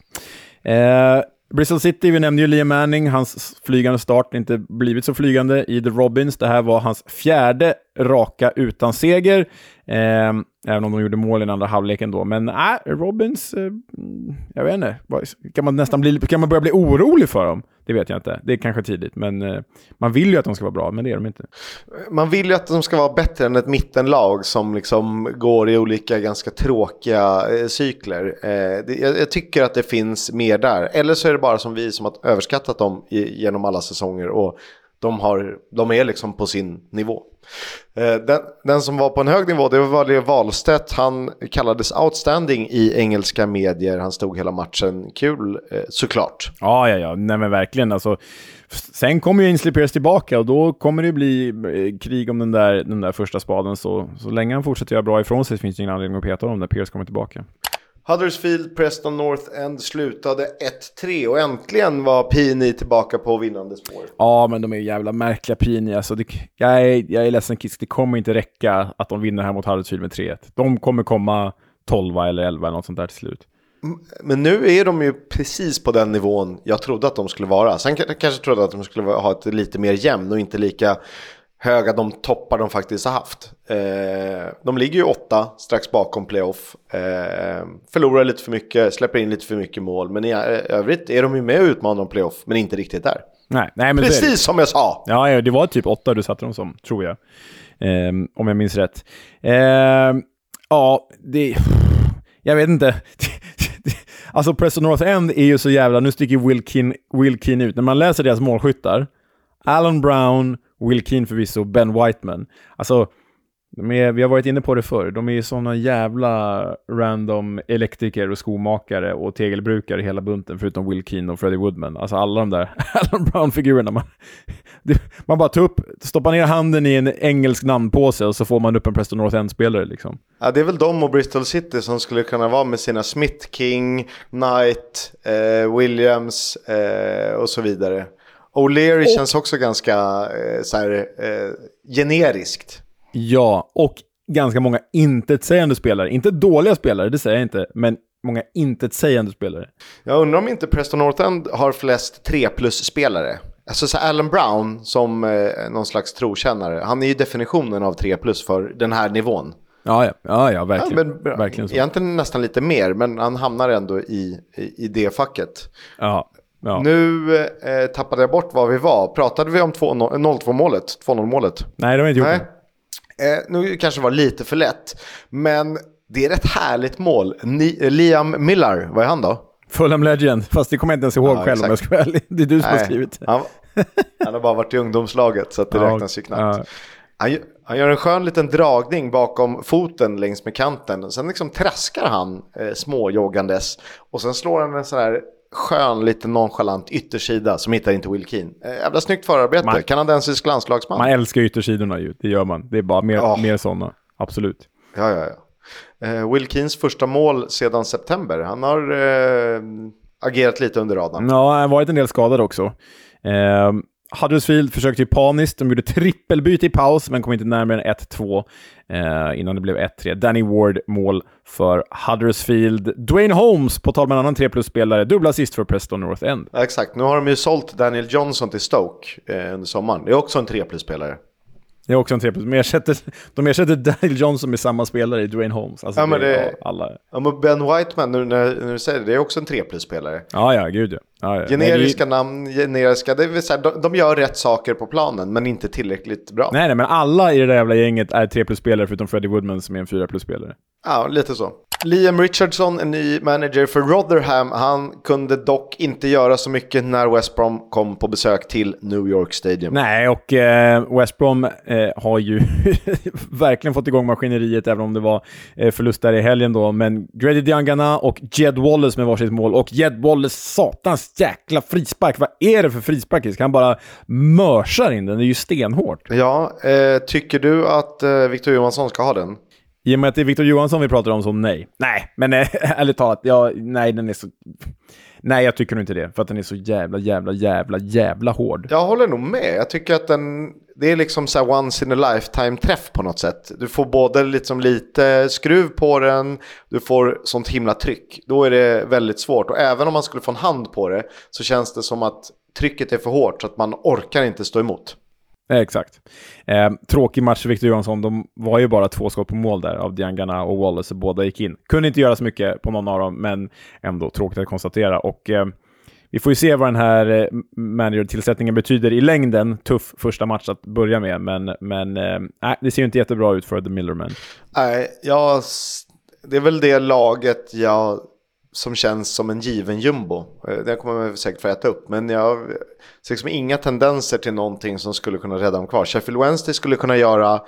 Eh, Bristol City, vi nämnde ju Liam Manning, hans flygande start inte blivit så flygande i The Robins. Det här var hans fjärde raka utan seger. Eh, även om de gjorde mål i den andra halvleken då. Men äh, Robins, eh, jag vet inte. Kan man, nästan bli, kan man börja bli orolig för dem? Det vet jag inte. Det är kanske tidigt. Men eh, man vill ju att de ska vara bra, men det är de inte. Man vill ju att de ska vara bättre än ett mittenlag som liksom går i olika ganska tråkiga eh, cykler. Eh, det, jag, jag, tycker att det finns mer där. Eller så är det bara som vi som har överskattat dem i, genom alla säsonger. Och de, har, de är liksom på sin nivå. Eh, den, den, som var på en hög nivå det var Leo Wahlstedt. Han kallades outstanding i engelska medier. Han stod hela matchen. Kul eh, såklart. Ja, ja, ja. Nej, men verkligen. Alltså, sen kommer ju Ainsley Pierce tillbaka och då kommer det bli eh, krig om den där, den där första spaden. Så, så länge han fortsätter göra bra ifrån sig finns det ingen anledning att peta honom när Pierce kommer tillbaka. Huddersfield, Preston North End slutade 1-3 och äntligen var Pini tillbaka på vinnande spår. Ja, men de är ju jävla märkliga Pini. Alltså, det, jag, är, jag är ledsen Kisk, det kommer inte räcka att de vinner här mot Huddersfield med 3-1. De kommer komma 12 eller 11 eller något sånt där till slut. Men nu är de ju precis på den nivån jag trodde att de skulle vara. Sen kanske trodde att de skulle ha ett lite mer jämn och inte lika höga de toppar de faktiskt har haft. Eh, de ligger ju åtta strax bakom playoff. Eh, förlorar lite för mycket, släpper in lite för mycket mål. Men i övrigt är de ju med och utmanar om playoff, men inte riktigt där. Nej, nej, men Precis som jag sa! Ja, det var typ åtta du satte dem som, tror jag. Eh, om jag minns rätt. Eh, ja, det... Jag vet inte. alltså Preston North End är ju så jävla... Nu sticker Wilkin, Wilkin ut. När man läser deras målskyttar, Alan Brown, Will Keane förvisso, Ben Whiteman. Alltså, är, vi har varit inne på det förr, de är ju sådana jävla random elektriker och skomakare och tegelbrukare hela bunten, förutom Will Keane och Freddie Woodman. Alltså alla de där Alan Brown-figurerna. Man, man bara tar upp, stoppar ner handen i en engelsk namnpåse och så får man upp en Preston North End-spelare liksom. Ja, det är väl de och Bristol City som skulle kunna vara med sina Smith King, Knight, eh, Williams eh, och så vidare. O'Leary och... känns också ganska eh, så här, eh, generiskt. Ja, och ganska många intetsägande spelare. Inte dåliga spelare, det säger jag inte, men många intetsägande spelare. Jag undrar om inte Preston North End har flest 3 plus-spelare. Alltså så Alan Brown som eh, någon slags trokännare, han är ju definitionen av 3 plus för den här nivån. Ja, ja, ja, ja verkligen. Ja, men, verkligen så. Egentligen nästan lite mer, men han hamnar ändå i, i, i det facket. Ja, Ja. Nu eh, tappade jag bort var vi var. Pratade vi om 0-2 målet? 2-0 målet? Nej, det har vi inte gjort. Eh, nu kanske det var lite för lätt. Men det är ett härligt mål. Ni, Liam Millar, vad är han då? Fulham Legend, fast det kommer jag inte ens ihåg ja, själv om jag ska vara ärlig. Det är du som Nej, har skrivit han, han, har bara varit i ungdomslaget så det ja, räknas ju knappt. Ja. Han, han, gör en skön liten dragning bakom foten längs med kanten. Sen liksom traskar han eh, småjoggandes. Och sen slår han en sån här skön, lite nonchalant yttersida som hittar inte Will Keane. Eh, jävla snyggt förarbete, man, kanadensisk landslagsman. Man älskar yttersidorna ju, det gör man. Det är bara mer, oh. mer sådana, absolut. Ja, ja, ja. Eh, Will Keens första mål sedan september. Han har eh, agerat lite under radarn. Ja, han har varit en del skadad också. Eh, Huddersfield försökte ju paniskt. De gjorde trippelbyte i paus, men kom inte närmare än 1-2 eh, innan det blev 1-3. Danny Ward mål för Huddersfield. Dwayne Holmes, på tal med en annan 3 plus-spelare, dubbla assist för Preston North End. Ja, exakt, nu har de ju sålt Daniel Johnson till Stoke eh, under sommaren. Det är också en 3 plus-spelare. Det är också en 3 plus. De ersätter, de ersätter Daniel Johnson med samma spelare i Dwayne Holmes. Alltså ja, men det, det alla. Ja, men Ben Whiteman, nu när, när du säger det, det är också en 3 plus-spelare. Ja, ja, gud ja. ja, ja. Generiska nej, namn, generiska, det vill säga, de, de gör rätt saker på planen, men inte tillräckligt bra. Nej, nej, men alla i det där jävla gänget är 3 plus-spelare, förutom Freddie Woodman som är en 4 plus-spelare. Ja, lite så. Liam Richardson, en ny manager för Rotherham, han kunde dock inte göra så mycket när West Brom kom på besök till New York Stadium. Nej, och eh, West Brom eh, har ju verkligen fått igång maskineriet, även om det var eh, förlust där i helgen då. Men Grady Diangana och Jed Wallace med varsitt mål. Och Jed Wallace, satans jäkla frispark. Vad är det för frispark? Han bara mörsar in den, det är ju stenhårt. Ja, eh, tycker du att eh, Victor Johansson ska ha den? I och med att det är Victor Johansson vi pratar om, så nej. Nej, men äh, ärligt talat, ja, nej, den är så... Nej, jag tycker nog inte det. För att den är så jävla, jävla, jävla, jävla hård. Jag håller nog med. Jag tycker att den... Det är liksom så once in a lifetime-träff på något sätt. Du får både liksom lite skruv på den, du får sånt himla tryck. Då är det väldigt svårt. Och även om man skulle få en hand på det så känns det som att trycket är för hårt så att man orkar inte stå emot. Eh, exakt. Eh, tråkig match för Victor Johansson. De var ju bara två skott på mål där av Diangana och Wallace, och båda gick in. Kunde inte göra så mycket på någon av dem, men ändå tråkigt att konstatera. Och eh, vi får ju se vad den här eh, manager-tillsättningen betyder i längden. Tuff första match att börja med, men, men eh, det ser ju inte jättebra ut för The Millerman. Nej, jag, det är väl det laget jag som känns som en given jumbo. Eh, det kommer man säkert få äta upp. Men jag ser liksom inga tendenser till någonting som skulle kunna rädda dem kvar. Sheffield Wednesday skulle kunna göra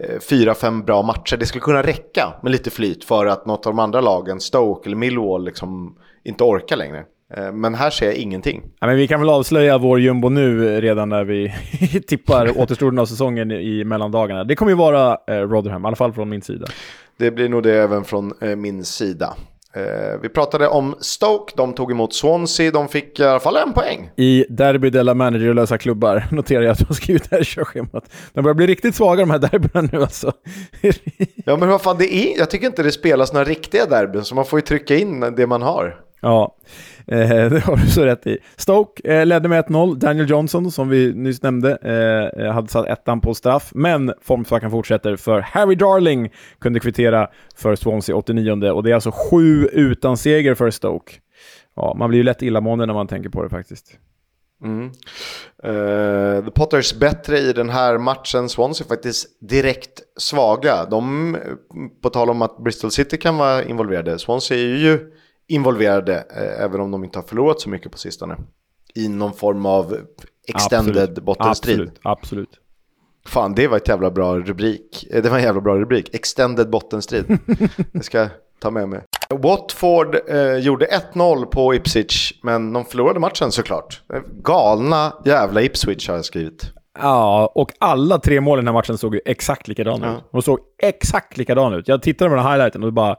eh, fyra, fem bra matcher. Det skulle kunna räcka med lite flyt för att något av de andra lagen, Stoke eller Millwall, liksom inte orkar längre. Eh, men här ser jag ingenting. Ja, men vi kan väl avslöja vår jumbo nu redan när vi tippar återstoden av säsongen i mellandagarna. Det kommer ju vara Rotherham, i alla fall från min sida. Det blir nog det även från min sida. Eh, vi pratade om Stoke, de tog emot Swansea, de fick i alla fall en poäng. I Derby della managerlösa klubbar noterar jag att du har skrivit det här körschemat. De börjar bli riktigt svaga de här derbyna nu alltså. Ja men vad fan, det är, jag tycker inte det spelas några riktiga derbyn, så man får ju trycka in det man har. Ja, eh, det har du så rätt i. Stoke eh, ledde med 1-0. Daniel Johnson, som vi nyss nämnde, eh, eh, hade satt ettan på straff. Men formsvackan fortsätter för Harry Darling kunde kvittera för Swansea 89 och det är alltså sju utan seger för Stoke. Ja, man blir ju lätt illamående när man tänker på det faktiskt. Mm. Uh, the Potters bättre i den här matchen. Swansea faktiskt direkt svaga. De, eh, på tal om att Bristol City kan vara involverade. Swansea är ju involverade, eh, även om de inte har förlorat så mycket på sistone. I någon form av extended absolut. bottenstrid. Absolut, absolut. Fan, det var ett jävla bra rubrik. Eh, det var en jävla bra rubrik. Extended bottenstrid. det ska jag ta med mig. Watford eh, gjorde 1-0 på Ipswich, men de förlorade matchen såklart. Galna jävla Ipswich har jag skrivit. Ja, och alla tre mål i den här matchen såg ju exakt likadana ja. ut. De såg exakt likadana ut. Jag tittade på den här highlighten och bara,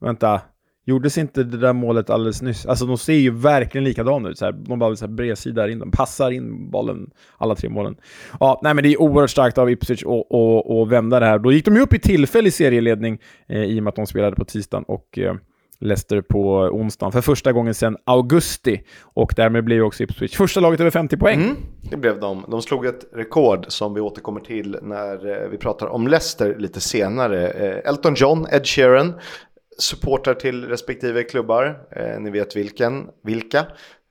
vänta, Gjordes inte det där målet alldeles nyss? Alltså de ser ju verkligen likadana ut. Så här. De bara så här bredsida in, de passar in bollen, alla tre målen. Ja, nej men det är oerhört starkt av Ipswich att vända det här. Då gick de ju upp i tillfällig serieledning eh, i och med att de spelade på tisdagen och eh, Leicester på onsdagen för första gången sedan augusti. Och därmed blev också Ipswich första laget över 50 poäng. Mm, det blev de. De slog ett rekord som vi återkommer till när eh, vi pratar om Leicester lite senare. Eh, Elton John, Ed Sheeran, supportrar till respektive klubbar. Eh, ni vet vilken, vilka.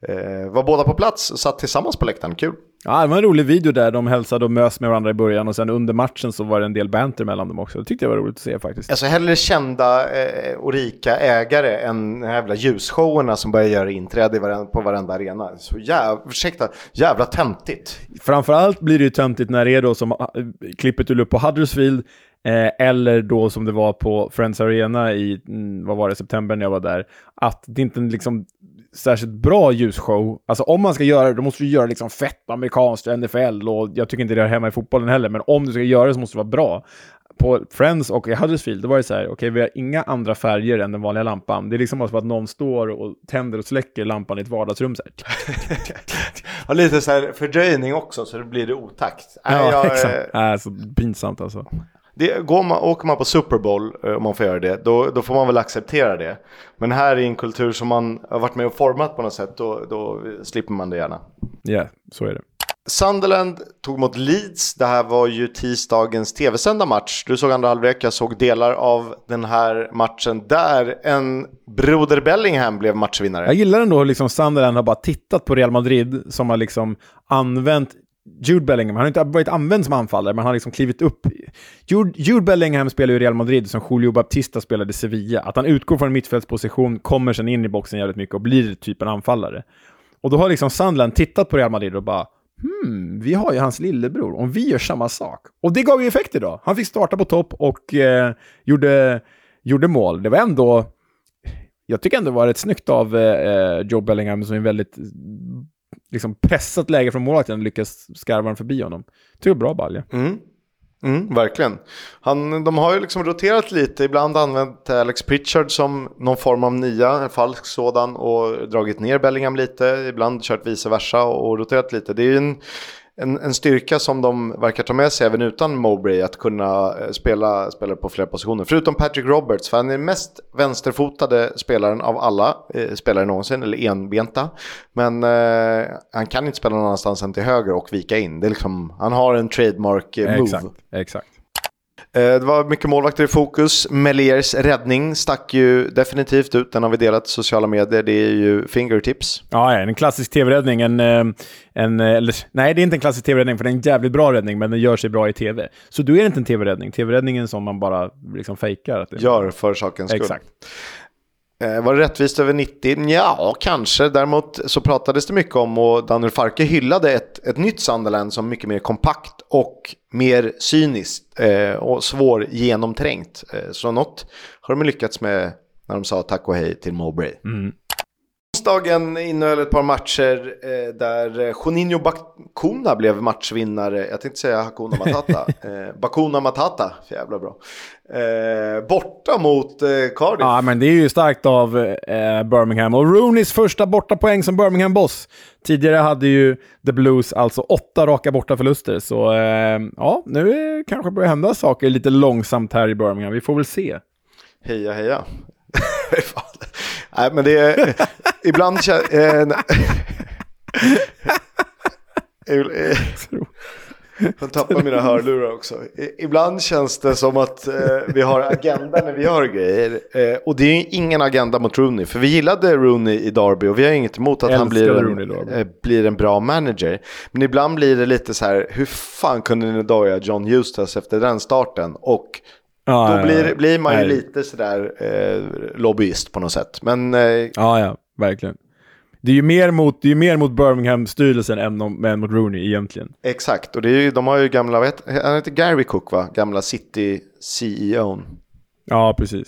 Eh, var båda på plats och satt tillsammans på läktaren. Kul. Ja, det var en rolig video där de hälsade och mös med varandra i början och sen under matchen så var det en del banter mellan dem också. Det tyckte jag var roligt att se faktiskt. Alltså hellre kända eh, och rika ägare än de jävla ljusshowerna som börjar göra inträde på varenda arena. Så jävla, ursäkta, jävla töntigt. Framförallt blir det ju töntigt när det är då som äh, klippet du la upp på Huddersfield Eh, eller då som det var på Friends Arena i, mm, vad var det, september när jag var där, att det inte liksom särskilt bra ljusshow. Alltså om man ska göra det, då måste du göra liksom fett amerikanskt, NFL, och jag tycker inte det hör hemma i fotbollen heller, men om du ska göra det så måste det vara bra. På Friends och i Huddersfield, då var det så här, okej, okay, vi har inga andra färger än den vanliga lampan. Det är liksom som att någon står och tänder och släcker lampan i ett vardagsrum så här. och lite så här fördröjning också, så det blir det otakt. Ja, jag, exakt. Äh, så pinsamt alltså det, går man, åker man på Super Bowl, eh, om man får göra det, då, då får man väl acceptera det. Men här i en kultur som man har varit med och format på något sätt, då, då slipper man det gärna. Ja, yeah, så är det. Sunderland tog mot Leeds. Det här var ju tisdagens tv-sända match. Du såg andra halvlek, jag såg delar av den här matchen där en Broder Bellingham blev matchvinnare. Jag gillar ändå hur liksom Sunderland har bara tittat på Real Madrid som har liksom använt Jude Bellingham, han har inte varit använd som anfallare, men han har liksom klivit upp. Jude, Jude Bellingham spelar ju Real Madrid som Julio Baptista spelade i Sevilla. Att han utgår från en mittfältsposition, kommer sen in i boxen jävligt mycket och blir typ en anfallare. Och då har liksom Sandland tittat på Real Madrid och bara Hmm, vi har ju hans lillebror, om vi gör samma sak. Och det gav ju effekt idag. Han fick starta på topp och eh, gjorde, gjorde mål. Det var ändå... Jag tycker ändå det var rätt snyggt av eh, eh Joe Bellingham som är väldigt liksom pressat läge från målvakten och lyckas skarva den förbi honom. Tycker tror det är bra balja. Mm. Mm, verkligen. Han, de har ju liksom roterat lite, ibland använt Alex Pritchard som någon form av nia, en falsk sådan, och dragit ner Bellingham lite, ibland kört vice versa och roterat lite. Det är ju en en, en styrka som de verkar ta med sig även utan Mowbray att kunna eh, spela, spelare på flera positioner. Förutom Patrick Roberts, för han är den mest vänsterfotade spelaren av alla eh, spelare någonsin, eller enbenta. Men eh, han kan inte spela någon annanstans än till höger och vika in. Det är liksom, han har en trademark eh, move. Exakt, exakt. Eh, det var mycket målvakter i fokus. Meliers räddning stack ju definitivt ut. Den har vi delat i sociala medier. Det är ju fingertips. Ja, en klassisk tv-räddning. En, eh, en, eller, nej, det är inte en klassisk tv-räddning, för det är en jävligt bra räddning, men den gör sig bra i tv. Så då är inte en tv-räddning. Tv-räddningen som man bara liksom fejkar. Att det... Gör för sakens skull. Exakt. Eh, var det rättvist över 90? Ja, kanske. Däremot så pratades det mycket om och Daniel Farke hyllade ett, ett nytt Sunderland som mycket mer kompakt och mer cyniskt eh, och svår genomträngt. Eh, så något har de lyckats med när de sa tack och hej till Mowbray. Mm onsdagen innehöll ett par matcher eh, där Juninho Bakuna blev matchvinnare. Jag tänkte säga Hakuna Matata. eh, Bakuna Matata, jävla bra. Eh, borta mot eh, Cardiff. Ja, men det är ju starkt av eh, Birmingham. Och Rooneys första bortapoäng som Birmingham-boss. Tidigare hade ju The Blues alltså åtta raka bortaförluster. Så eh, ja, nu kanske börjar hända saker lite långsamt här i Birmingham. Vi får väl se. Heja, heja. Nej, men det är... ibland känns... Eh, jag tappar mina hörlurar också. Ibland känns det som att eh, vi har agenda när vi gör grejer. Eh, och det är ingen agenda mot Rooney. För vi gillade Rooney i Derby och vi har inget emot att han blir en, eh, blir en bra manager. Men ibland blir det lite så här, hur fan kunde ni doja John Eustace efter den starten? Och Ah, då blir, blir man ju nej. lite sådär eh, lobbyist på något sätt. Men, eh, ja, ja, verkligen. Det är ju mer mot, det är mer mot Birmingham-styrelsen än, än mot Rooney egentligen. Exakt, och det är ju, de har ju gamla, vet, han heter Gary Cook va? Gamla City-CEOn. Ja, precis.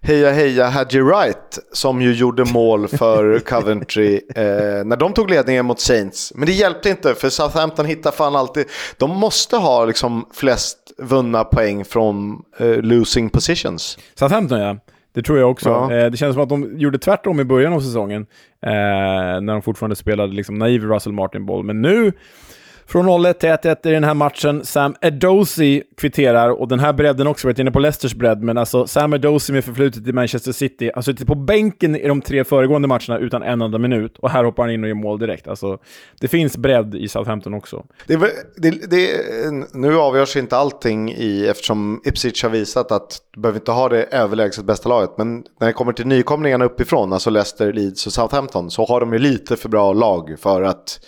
Heja heja Hadji Wright som ju gjorde mål för Coventry eh, när de tog ledningen mot Saints. Men det hjälpte inte för Southampton hittar fan alltid, de måste ha liksom flest vunna poäng från eh, losing positions. Southampton ja. Det tror jag också. Ja. Eh, det känns som att de gjorde tvärtom i början av säsongen. Eh, när de fortfarande spelade liksom naiv Russell Martin-boll. Men nu från 0-1 till 1-1 i den här matchen. Sam Edosi kvitterar och den här bredden också, varit inne på Leicesters bredd, men alltså Sam Edosi med förflutet i Manchester City alltså har suttit på bänken i de tre föregående matcherna utan en enda minut och här hoppar han in och gör mål direkt. Alltså, det finns bredd i Southampton också. Det, det, det, nu avgörs inte allting i, eftersom Ipswich har visat att du behöver inte ha det överlägset bästa laget, men när det kommer till nykomlingarna uppifrån, alltså Leicester, Leeds och Southampton, så har de ju lite för bra lag för att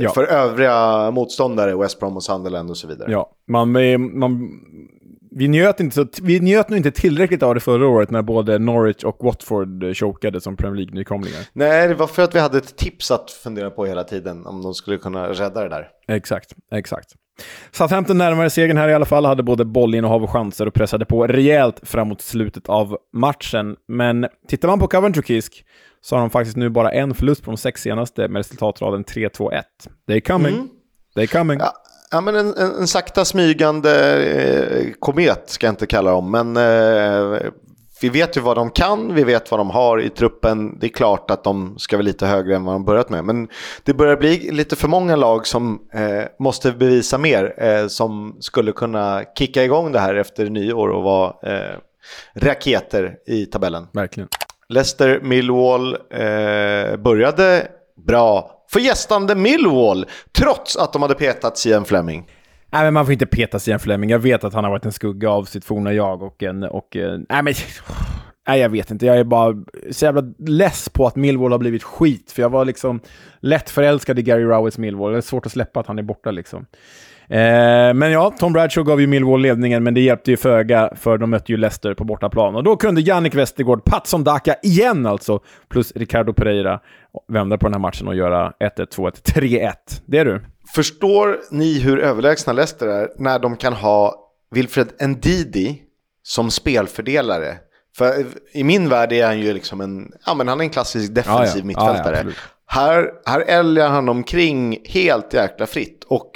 ja. För övriga motståndare, West Brom och Sunderland och så vidare. Ja, man, man, vi, njöt inte så, vi njöt nog inte tillräckligt av det förra året när både Norwich och Watford chokade som Premier League-nykomlingar. Nej, det var för att vi hade ett tips att fundera på hela tiden om de skulle kunna rädda det där. Exakt, exakt. Southampton närmare segern här i alla fall, hade både bollinnehav och chanser och pressade på rejält framåt slutet av matchen. Men tittar man på Coventry Kisk så har de faktiskt nu bara en förlust på de sex senaste med resultatraden 3-2-1. They coming. Mm. They coming. Ja. Ja, men en, en, en sakta smygande eh, komet ska jag inte kalla dem, men eh, vi vet ju vad de kan, vi vet vad de har i truppen. Det är klart att de ska vara lite högre än vad de börjat med. Men det börjar bli lite för många lag som eh, måste bevisa mer. Eh, som skulle kunna kicka igång det här efter nyår och vara eh, raketer i tabellen. Verkligen. Leicester Millwall eh, började bra för gästande Millwall, trots att de hade petat Sian Fleming. Nej, men man får inte peta Sian Fleming. Jag vet att han har varit en skugga av sitt forna jag och en... Och, eh, nej, men... Nej, jag vet inte. Jag är bara så jävla less på att Millwall har blivit skit. För jag var liksom lätt förälskad i Gary Rowetts Millwall. Det är svårt att släppa att han är borta liksom. Eh, men ja, Tom Bradshaw gav ju Millwall ledningen, men det hjälpte ju föga för de mötte ju Leicester på bortaplan. Och då kunde Jannik Westergård, Patson Daka igen alltså, plus Ricardo Pereira vända på den här matchen och göra 1-1, 2-1, 3-1. Det är du. Förstår ni hur överlägsna Leicester är när de kan ha Wilfred Ndidi som spelfördelare? För i min värld är han ju liksom en, ja men han är en klassisk defensiv ja, ja. mittfältare. Ja, här, här älgar han omkring helt jäkla fritt. Och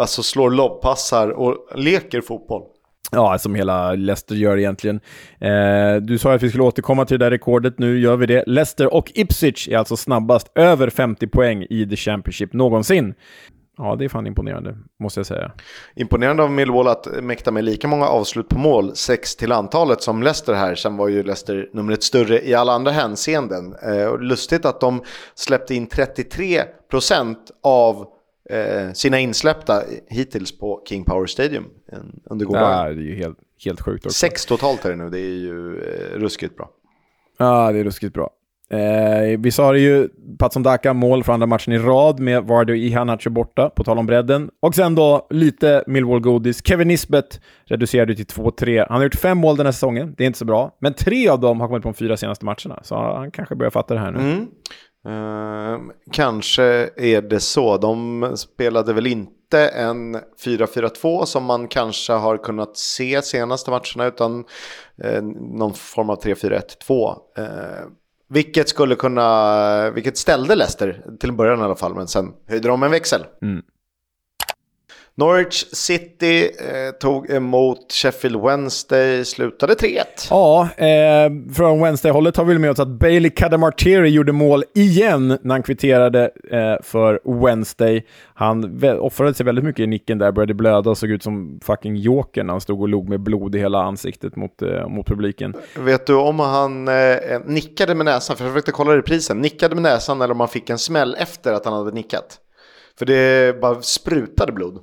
alltså slår lobbpassar och leker fotboll. Ja, som hela Leicester gör egentligen. Eh, du sa att vi skulle återkomma till det där rekordet, nu gör vi det. Leicester och Ipswich är alltså snabbast över 50 poäng i The Championship någonsin. Ja, det är fan imponerande, måste jag säga. Imponerande av Millwall att mäkta med lika många avslut på mål, sex till antalet, som Leicester här. Sen var ju Leicester numret större i alla andra hänseenden. Eh, lustigt att de släppte in 33 procent av eh, sina insläppta hittills på King Power Stadium under gårdagen. Ja, det är ju helt, helt sjukt också. Sex totalt är det nu, det är ju eh, ruskigt bra. Ja, det är ruskigt bra. Eh, vi sa det ju, Patson Daka mål för andra matchen i rad med Vardy och Ihanacho borta, på tal om bredden. Och sen då lite Millwall-godis. Kevin Nisbet reducerade till 2-3. Han har gjort fem mål den här säsongen, det är inte så bra. Men tre av dem har kommit på de fyra senaste matcherna, så han kanske börjar fatta det här nu. Mm. Ehm, kanske är det så. De spelade väl inte en 4-4-2 som man kanske har kunnat se senaste matcherna utan eh, någon form av 3-4-1-2. Eh, Vilket skulle kunna, vilket ställde Leicester till en början i alla fall, men sen höjde de en växel. Mm. Norwich City eh, tog emot Sheffield Wednesday, slutade 3-1. Ja, eh, från Wednesday-hållet har vi med oss att Bailey Cadamarteri gjorde mål igen när han kvitterade eh, för Wednesday. Han offrade sig väldigt mycket i nicken där, började blöda och såg ut som fucking joker när han stod och log med blod i hela ansiktet mot, eh, mot publiken. Vet du om han eh, nickade med näsan, för jag försökte kolla reprisen, nickade med näsan eller om han fick en smäll efter att han hade nickat? För det bara sprutade blod.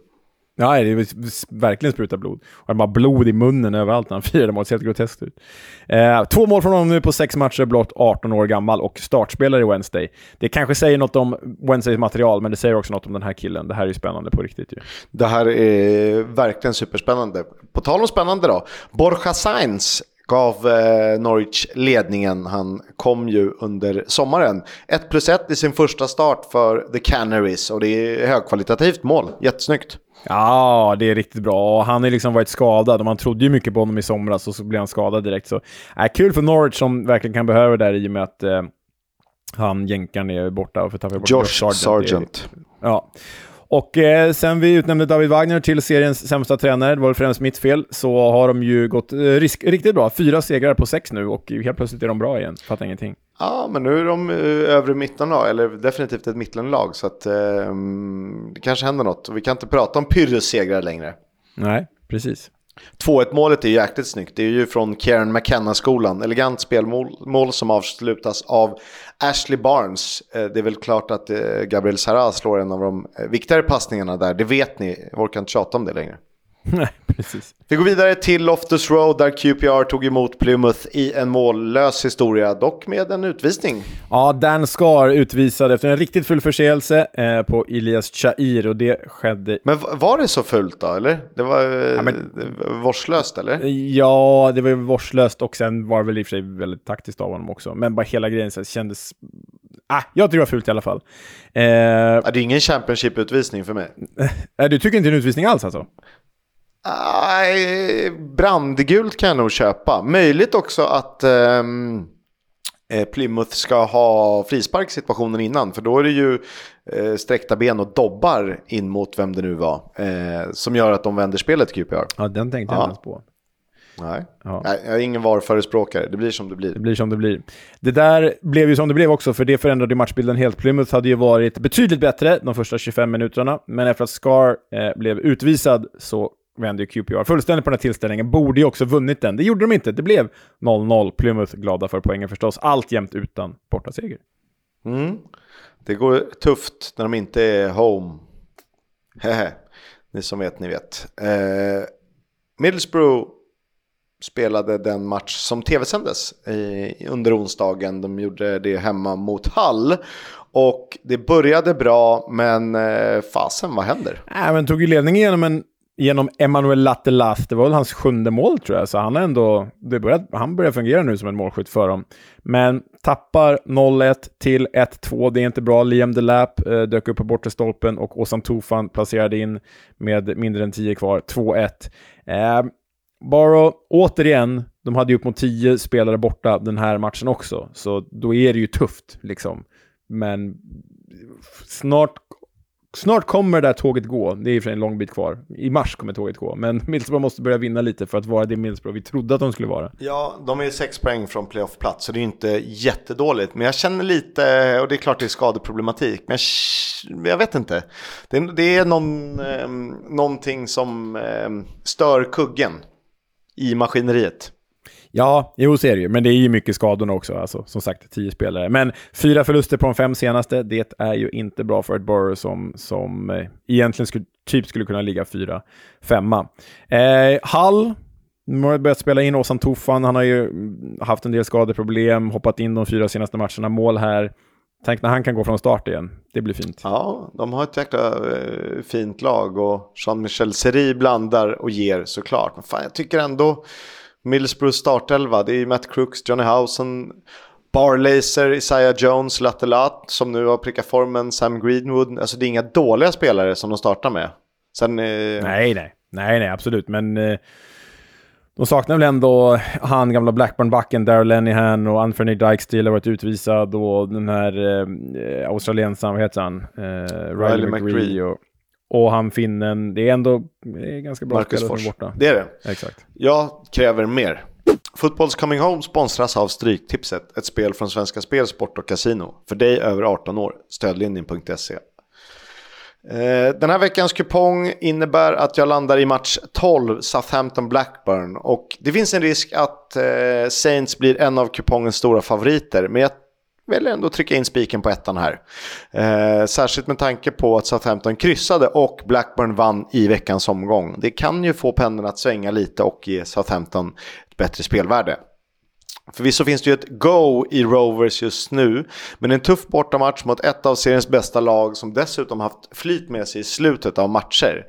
Ja, det är verkligen spruta blod. Och han bara blod i munnen överallt när han firade mål. Det ser helt groteskt ut. Eh, två mål från honom nu på sex matcher, blott 18 år gammal och startspelare i Wednesday. Det kanske säger något om Wednesdays material, men det säger också något om den här killen. Det här är ju spännande på riktigt ju. Det här är verkligen superspännande. På tal om spännande då. Borja Sainz gav eh, Norwich ledningen. Han kom ju under sommaren. 1 plus 1 i sin första start för The Canaries och det är högkvalitativt mål. Jättesnyggt. Ja, det är riktigt bra. Han har liksom varit skadad och man trodde ju mycket på honom i somras och så blev han skadad direkt. Så, äh, kul för Norwich som verkligen kan behöva det där i och med att eh, han jänkaren är borta och får tappa bort Josh Sargent. Sargent. Ja. Och eh, sen vi utnämnde David Wagner till seriens sämsta tränare, det var främst mitt fel, så har de ju gått eh, risk, riktigt bra. Fyra segrar på sex nu och helt plötsligt är de bra igen. Fattar ingenting. Ja, men nu är de uh, övre mittenlag, eller definitivt ett mittenlag, så att uh, det kanske händer något. Vi kan inte prata om Pyrrhus-segrar längre. Nej, precis. 2-1 målet är jäkligt snyggt. Det är ju från Kieran McKenna-skolan. Elegant spelmål mål som avslutas av Ashley Barnes. Eh, det är väl klart att eh, Gabriel Sarah slår en av de eh, viktigare passningarna där. Det vet ni. Jag orkar inte tjata om det längre. Nej, precis. Vi går vidare till Loftus Road där QPR tog emot Plymouth i en mållös historia, dock med en utvisning. Ja, Dan Skar utvisade efter en riktigt full förseelse eh, på Ilias Chair och det skedde... Men var det så fullt då, eller? Det var ja, men... vårdslöst, eller? Ja, det var vårdslöst och sen var det väl i och för sig väldigt taktiskt av honom också. Men bara hela grejen så kändes... Ah, jag tycker det var fult i alla fall. Eh... Det är ingen Championship-utvisning för mig. du tycker inte det är en utvisning alls alltså? Nej, brandgult kan jag nog köpa. Möjligt också att um, Plymouth ska ha frisparksituationen innan. För då är det ju eh, sträckta ben och dobbar in mot vem det nu var. Eh, som gör att de vänder spelet QPR. Ja, den tänkte jag inte ens på. Nej. Ja. Nej, jag är ingen VAR-förespråkare. Det blir som det blir. Det blir som det blir. Det där blev ju som det blev också, för det förändrade matchbilden helt. Plymouth hade ju varit betydligt bättre de första 25 minuterna, men efter att Scar eh, blev utvisad så vände ju QPR fullständigt på den här tillställningen. Borde ju också vunnit den. Det gjorde de inte. Det blev 0-0. Plymouth glada för poängen förstås. Allt jämt utan bortaseger. Mm. Det går tufft när de inte är home. Hehe. Ni som vet, ni vet. Eh, Middlesbrough spelade den match som tv-sändes under onsdagen. De gjorde det hemma mot Hall. Och det började bra, men eh, fasen, vad händer? Äh, men tog ju ledningen genom en genom Emanuel Lattelas. Det var väl hans sjunde mål tror jag, så han, är ändå, det börjar, han börjar fungera nu som en målskytt för dem. Men tappar 0-1 till 1-2. Det är inte bra. Liam Delap eh, dök upp på bortre stolpen och Åsan Tufan placerade in med mindre än 10 kvar, 2-1. Eh, Baro, återigen, de hade ju upp mot 10 spelare borta den här matchen också, så då är det ju tufft liksom. Men snart Snart kommer det där tåget gå. Det är i och för sig en lång bit kvar. I mars kommer tåget gå. Men Middlesbrough måste börja vinna lite för att vara det Middlesbrough vi trodde att de skulle vara. Ja, de är sex poäng från playoff-plats, så det är inte jättedåligt. Men jag känner lite, och det är klart det är skadeproblematik, men jag, jag vet inte. Det, det är någon, eh, någonting som eh, stör kuggen i maskineriet. Ja, jo så är det ju. Men det är ju mycket skadorna också. Alltså, som sagt, tio spelare. Men fyra förluster på de fem senaste, det är ju inte bra för ett Borough som, som eh, egentligen skulle, typ skulle kunna ligga fyra, femma. Eh, Hall, nu har börjat spela in Åsan Tofan. Han har ju mm, haft en del skadeproblem, hoppat in de fyra senaste matcherna, mål här. Tänk när han kan gå från start igen. Det blir fint. Ja, de har ett jäkla eh, fint lag och Jean-Michel Seri blandar och ger såklart. Men fan, jag tycker ändå Middlesbrough startelva, det är Matt Crooks, Johnny Housen, Barlaser, Isaiah Jones, Lattelat som nu har prickat formen, Sam Greenwood. Alltså det är inga dåliga spelare som de startar med. Sen, eh... Nej, nej. Nej, nej, absolut. Men eh, de saknar väl ändå han, gamla Blackburn-backen, Daryl Lenihan och Anthony Dykestil har varit utvisad och den här eh, australiensaren, vad heter han? Eh, Riley, Riley. McGree. Och, och han finnen, det är ändå det är ganska bra Marcus spelare Fors. borta. Det är det. Exakt. Jag kräver mer. Fotbolls Coming Home sponsras av Stryktipset, ett spel från Svenska Spel, Sport och Casino. För dig över 18 år, stödlinjen.se. Eh, Den här veckans kupong innebär att jag landar i match 12, Southampton-Blackburn. Och det finns en risk att eh, Saints blir en av kupongens stora favoriter. Men jag väljer ändå att trycka in spiken på ettan här. Eh, särskilt med tanke på att Southampton kryssade och Blackburn vann i veckans omgång. Det kan ju få pendeln att svänga lite och ge Southampton ett bättre spelvärde. Förvisso finns det ju ett go i Rovers just nu, men en tuff bortamatch mot ett av seriens bästa lag som dessutom haft flyt med sig i slutet av matcher.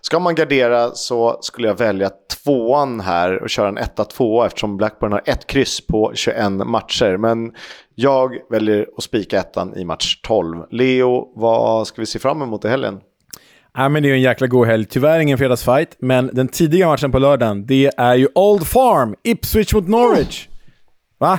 Ska man gardera så skulle jag välja tvåan här och köra en 1-2 eftersom Blackburn har ett kryss på 21 matcher. Men jag väljer att spika ettan i match 12. Leo, vad ska vi se fram emot i helgen? Ja, men det är en jäkla god helg. Tyvärr ingen fredagsfight, men den tidiga matchen på lördagen, det är ju Old Farm, Ipswich mot Norwich. Va?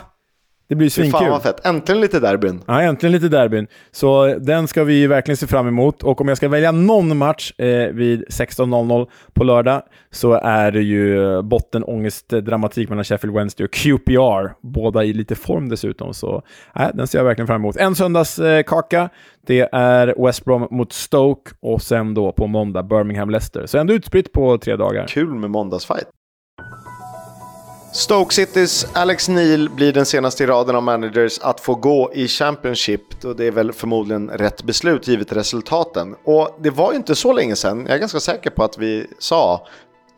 Det blir Fy Fan svinkul. vad fett, äntligen lite derbyn. Ja, äntligen lite derbyn. Så den ska vi verkligen se fram emot. Och om jag ska välja någon match eh, vid 16.00 på lördag så är det ju bottenångest-dramatik mellan Sheffield Wednesday och QPR. Båda i lite form dessutom, så äh, den ser jag verkligen fram emot. En söndagskaka, eh, det är West Brom mot Stoke och sen då på måndag Birmingham-Leicester. Så ändå utspritt på tre dagar. Kul med måndagsfight. Stoke Citys Alex Neil blir den senaste i raden av managers att få gå i Championship. Och det är väl förmodligen rätt beslut givet resultaten. Och det var ju inte så länge sedan, jag är ganska säker på att vi sa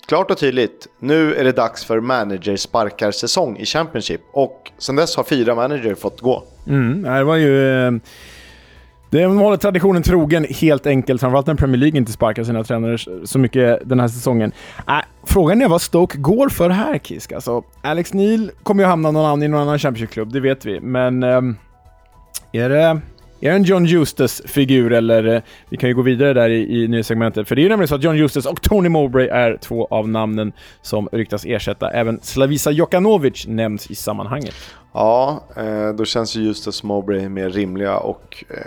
klart och tydligt, nu är det dags för managersparkarsäsong i Championship. Och sen dess har fyra managers fått gå. Mm, det var ju... Eh, de Det håller traditionen trogen, helt enkelt. Framförallt när Premier League inte sparkar sina tränare så mycket den här säsongen. Äh, frågan är vad Stoke går för här, Kisk. Alltså, Alex Neil kommer ju hamna någon annan i någon annan Championship-klubb, det vet vi. Men Ähm, är det... Är det en John Eustace-figur eller... eh, Vi kan ju gå vidare där i, i nyhetssegmentet. För det är ju nämligen så att John Eustace och Tony Mowbray är två av namnen som ryktas ersätta. Även Slavisa Jokanovic nämns i sammanhanget. Ja, eh, då känns ju Justus Mowbray mer rimliga och eh,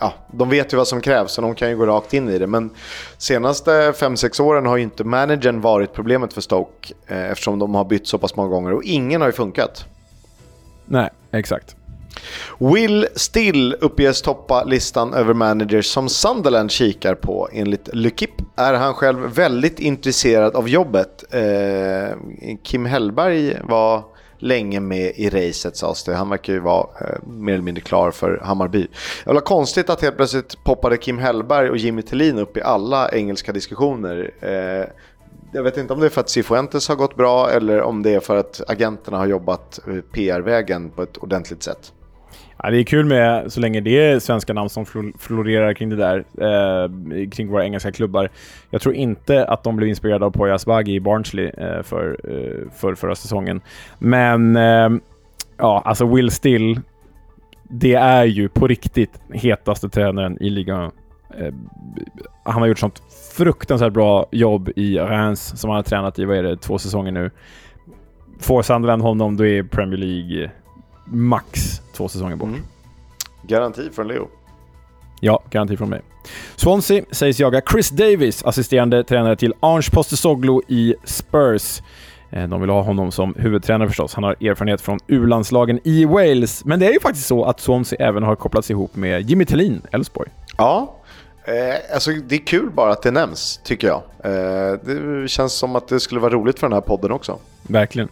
ja, de vet ju vad som krävs så de kan ju gå rakt in i det. Men senaste 5-6 åren har ju inte managern varit problemet för Stoke eftersom de har bytt så pass många gånger och ingen har ju funkat. Nej, exakt. Will Still uppges toppa listan över managers som Sunderland kikar på. Enligt L'Ukip. är han själv väldigt intresserad av jobbet. Eh, Kim Hellberg var länge med i racet sades det. Han verkar ju vara eh, mer eller mindre klar för Hammarby. Det var konstigt att helt plötsligt poppade Kim Hellberg och Jimmy Tillin upp i alla engelska diskussioner. Eh, jag vet inte om det är för att Cifuentes har gått bra eller om det är för att agenterna har jobbat eh, PR-vägen på ett ordentligt sätt. Ja, det är kul med så länge det är svenska namn som florerar kring det där, eh, kring våra engelska klubbar. Jag tror inte att de blev inspirerade av Poya Asbaghi i Barnsley eh, för, eh, för förra säsongen. Men eh, ja, alltså Will Still, det är ju på riktigt hetaste tränaren i ligan. Eh, han har gjort sånt fruktansvärt bra jobb i Reims som han har tränat i, vad är det, två säsonger nu. Får Sunderland honom, då är Premier League max två säsonger bort. Mm. Garanti från Leo. Ja, garanti från mig. Swansea sägs jaga Chris Davis, assisterande tränare till Ange Postecoglou i Spurs. Eh, De vill ha honom som huvudtränare förstås. Han har erfarenhet från U-landslagen i Wales. Men det är ju faktiskt så att Swansea även har kopplats ihop med Jimmy Tillin, Elfsborg. Ja, eh, alltså det är kul bara att det nämns tycker jag. Eh, det känns som att det skulle vara roligt för den här podden också. Verkligen.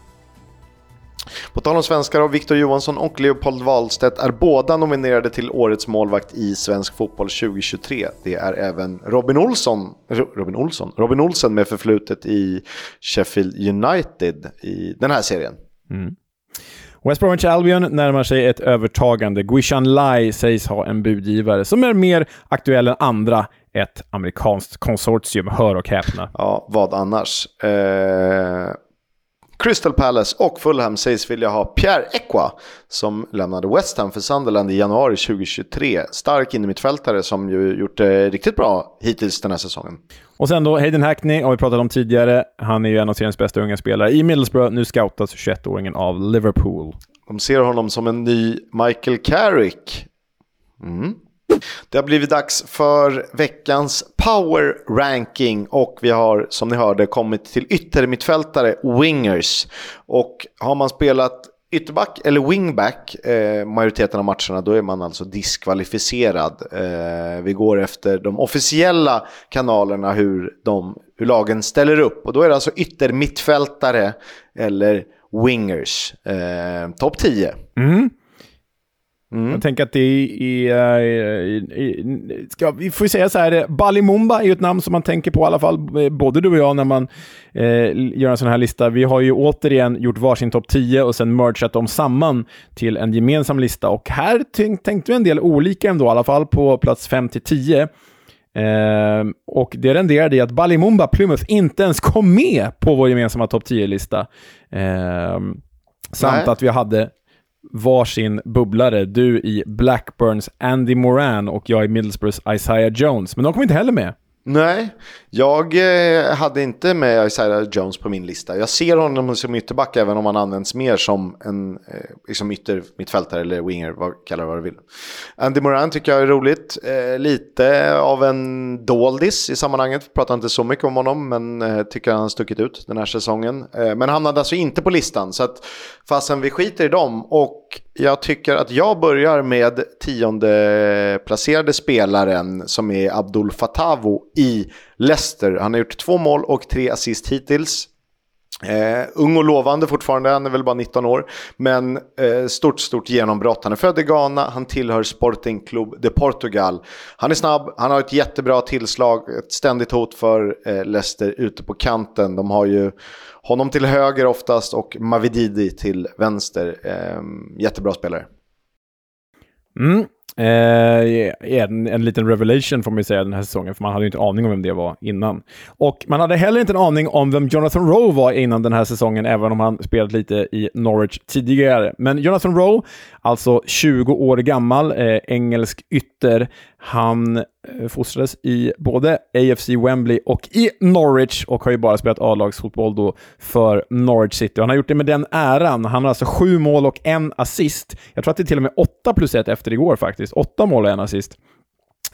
På tal om svenskar har Victor Johansson och Leopold Wahlstedt är båda nominerade till Årets målvakt i svensk fotboll 2023. Det är även Robin Olsson, Ro- Robin Olsson, Robin Olsen med förflutet i Sheffield United i den här serien. West Bromwich Albion närmar sig ett övertagande. Guishan Lai sägs ha en budgivare som är mer aktuell än andra. Ett amerikanskt konsortium, hör och häpna. Ja, vad annars? Eh, Crystal Palace och Fulham sägs vilja ha Pierre Ekwa som lämnade West Ham för Sunderland i januari 2023. Stark innermittfältare som ju gjort det riktigt bra hittills den här säsongen. Och sen då Hayden Hackney har vi pratat om tidigare. Han är ju en av seriens bästa unga spelare i Middlesbrough. Nu scoutas 21-åringen av Liverpool. De ser honom som en ny Michael Carrick. Mm. Det har blivit dags för veckans power ranking och vi har som ni hörde kommit till yttermittfältare, wingers. Och har man spelat ytterback eller wingback eh, majoriteten av matcherna då är man alltså diskvalificerad. Eh, vi går efter de officiella kanalerna hur, de, hur lagen ställer upp och då är det alltså yttermittfältare eller wingers. Eh, Topp 10. Mm. Mm. Jag tänker att det är... ska, vi får säga så här, Balimumba är ju ett namn som man tänker på i alla fall, både du och jag, när man eh, gör en sån här lista. Vi har ju återigen gjort varsin topp 10 och sen mergat dem samman till en gemensam lista. Och här tänk, tänkte vi en del olika ändå, i alla fall på plats 5 till 10. Eh, och det renderade i att Balimumba Plymouth inte ens kom med på vår gemensamma topp 10-lista. Eh, samt Nej. att vi hade varsin bubblare. Du i Blackburns Andy Moran och jag i Middlesbroughs Isaiah Jones. Men de kom inte heller med. Nej, jag eh, hade inte med Isaiah Jones på min lista. Jag ser honom som ytterback även om han används mer som en liksom ytter mittfältare eller winger, vad, kalla det vad du vill. Andy Moran tycker jag är roligt. Eh, lite av en doldis i sammanhanget. Pratar inte så mycket om honom men tycker han har stuckit ut den här säsongen. Men hamnade alltså inte på listan så att fastän vi skiter i dem och jag tycker att jag börjar med tionde placerade spelaren som är Abdul Fatavo i Leicester. Han har gjort två mål och tre assist hittills. Eh, ung och lovande fortfarande, han är väl bara 19 år. Men eh, stort, stort genombrott. Han är född i Ghana, han tillhör Sporting Club de Portugal. Han är snabb, han har ett jättebra tillslag, ett ständigt hot för eh, Leicester ute på kanten. De har ju honom till höger oftast och Mavididi till vänster. Eh, jättebra spelare. Mm. Eh, en, en liten revelation får man ju säga den här säsongen, för man hade ju inte aning om vem det var innan. Och man hade heller inte en aning om vem Jonathan Rowe var innan den här säsongen, även om han spelat lite i Norwich tidigare. Men Jonathan Rowe, alltså 20 år gammal, eh, engelsk ytter, han eh, fostrades i både AFC Wembley och i Norwich och har ju bara spelat A-lagsfotboll då för Norwich City. Han har gjort det med den äran. Han har alltså sju mål och en assist. Jag tror att det är till och med åtta plus ett efter igår faktiskt. Åtta mål och en assist.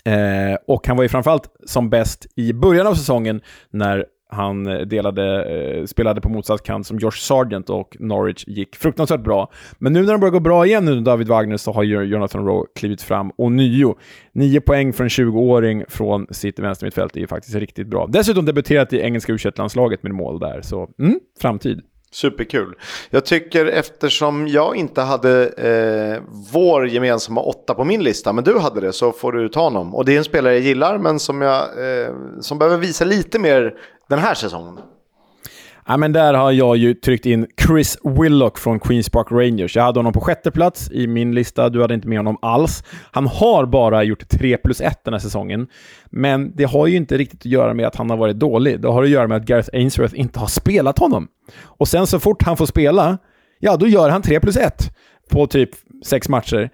Eh, och han var ju framförallt som bäst i början av säsongen när han eh, delade, eh, spelade på motsatt kant som Josh Sargent och Norwich gick fruktansvärt bra. Men nu när de börjar gå bra igen nu David Wagner så har Jonathan Rowe klivit fram och nio. Nio poäng för en 20-åring från sitt vänstermittfält är ju faktiskt riktigt bra. Dessutom debuterat i engelska u landslaget med mål där, så mm, framtid. Superkul. Jag tycker eftersom jag inte hade eh, vår gemensamma åtta på min lista, men du hade det, så får du ta honom. Och det är en spelare jag gillar, men som, jag, eh, som behöver visa lite mer den här säsongen. Ja, men där har jag ju tryckt in Chris Willock från Queens Park Rangers. Jag hade honom på sjätte plats i min lista. Du hade inte med honom alls. Han har bara gjort 3 plus 1 den här säsongen. Men det har ju inte riktigt att göra med att han har varit dålig. Det har att göra med att Gareth Ainsworth inte har spelat honom. Och sen så fort han får spela, ja, då gör han 3 plus 1 på typ sex matcher.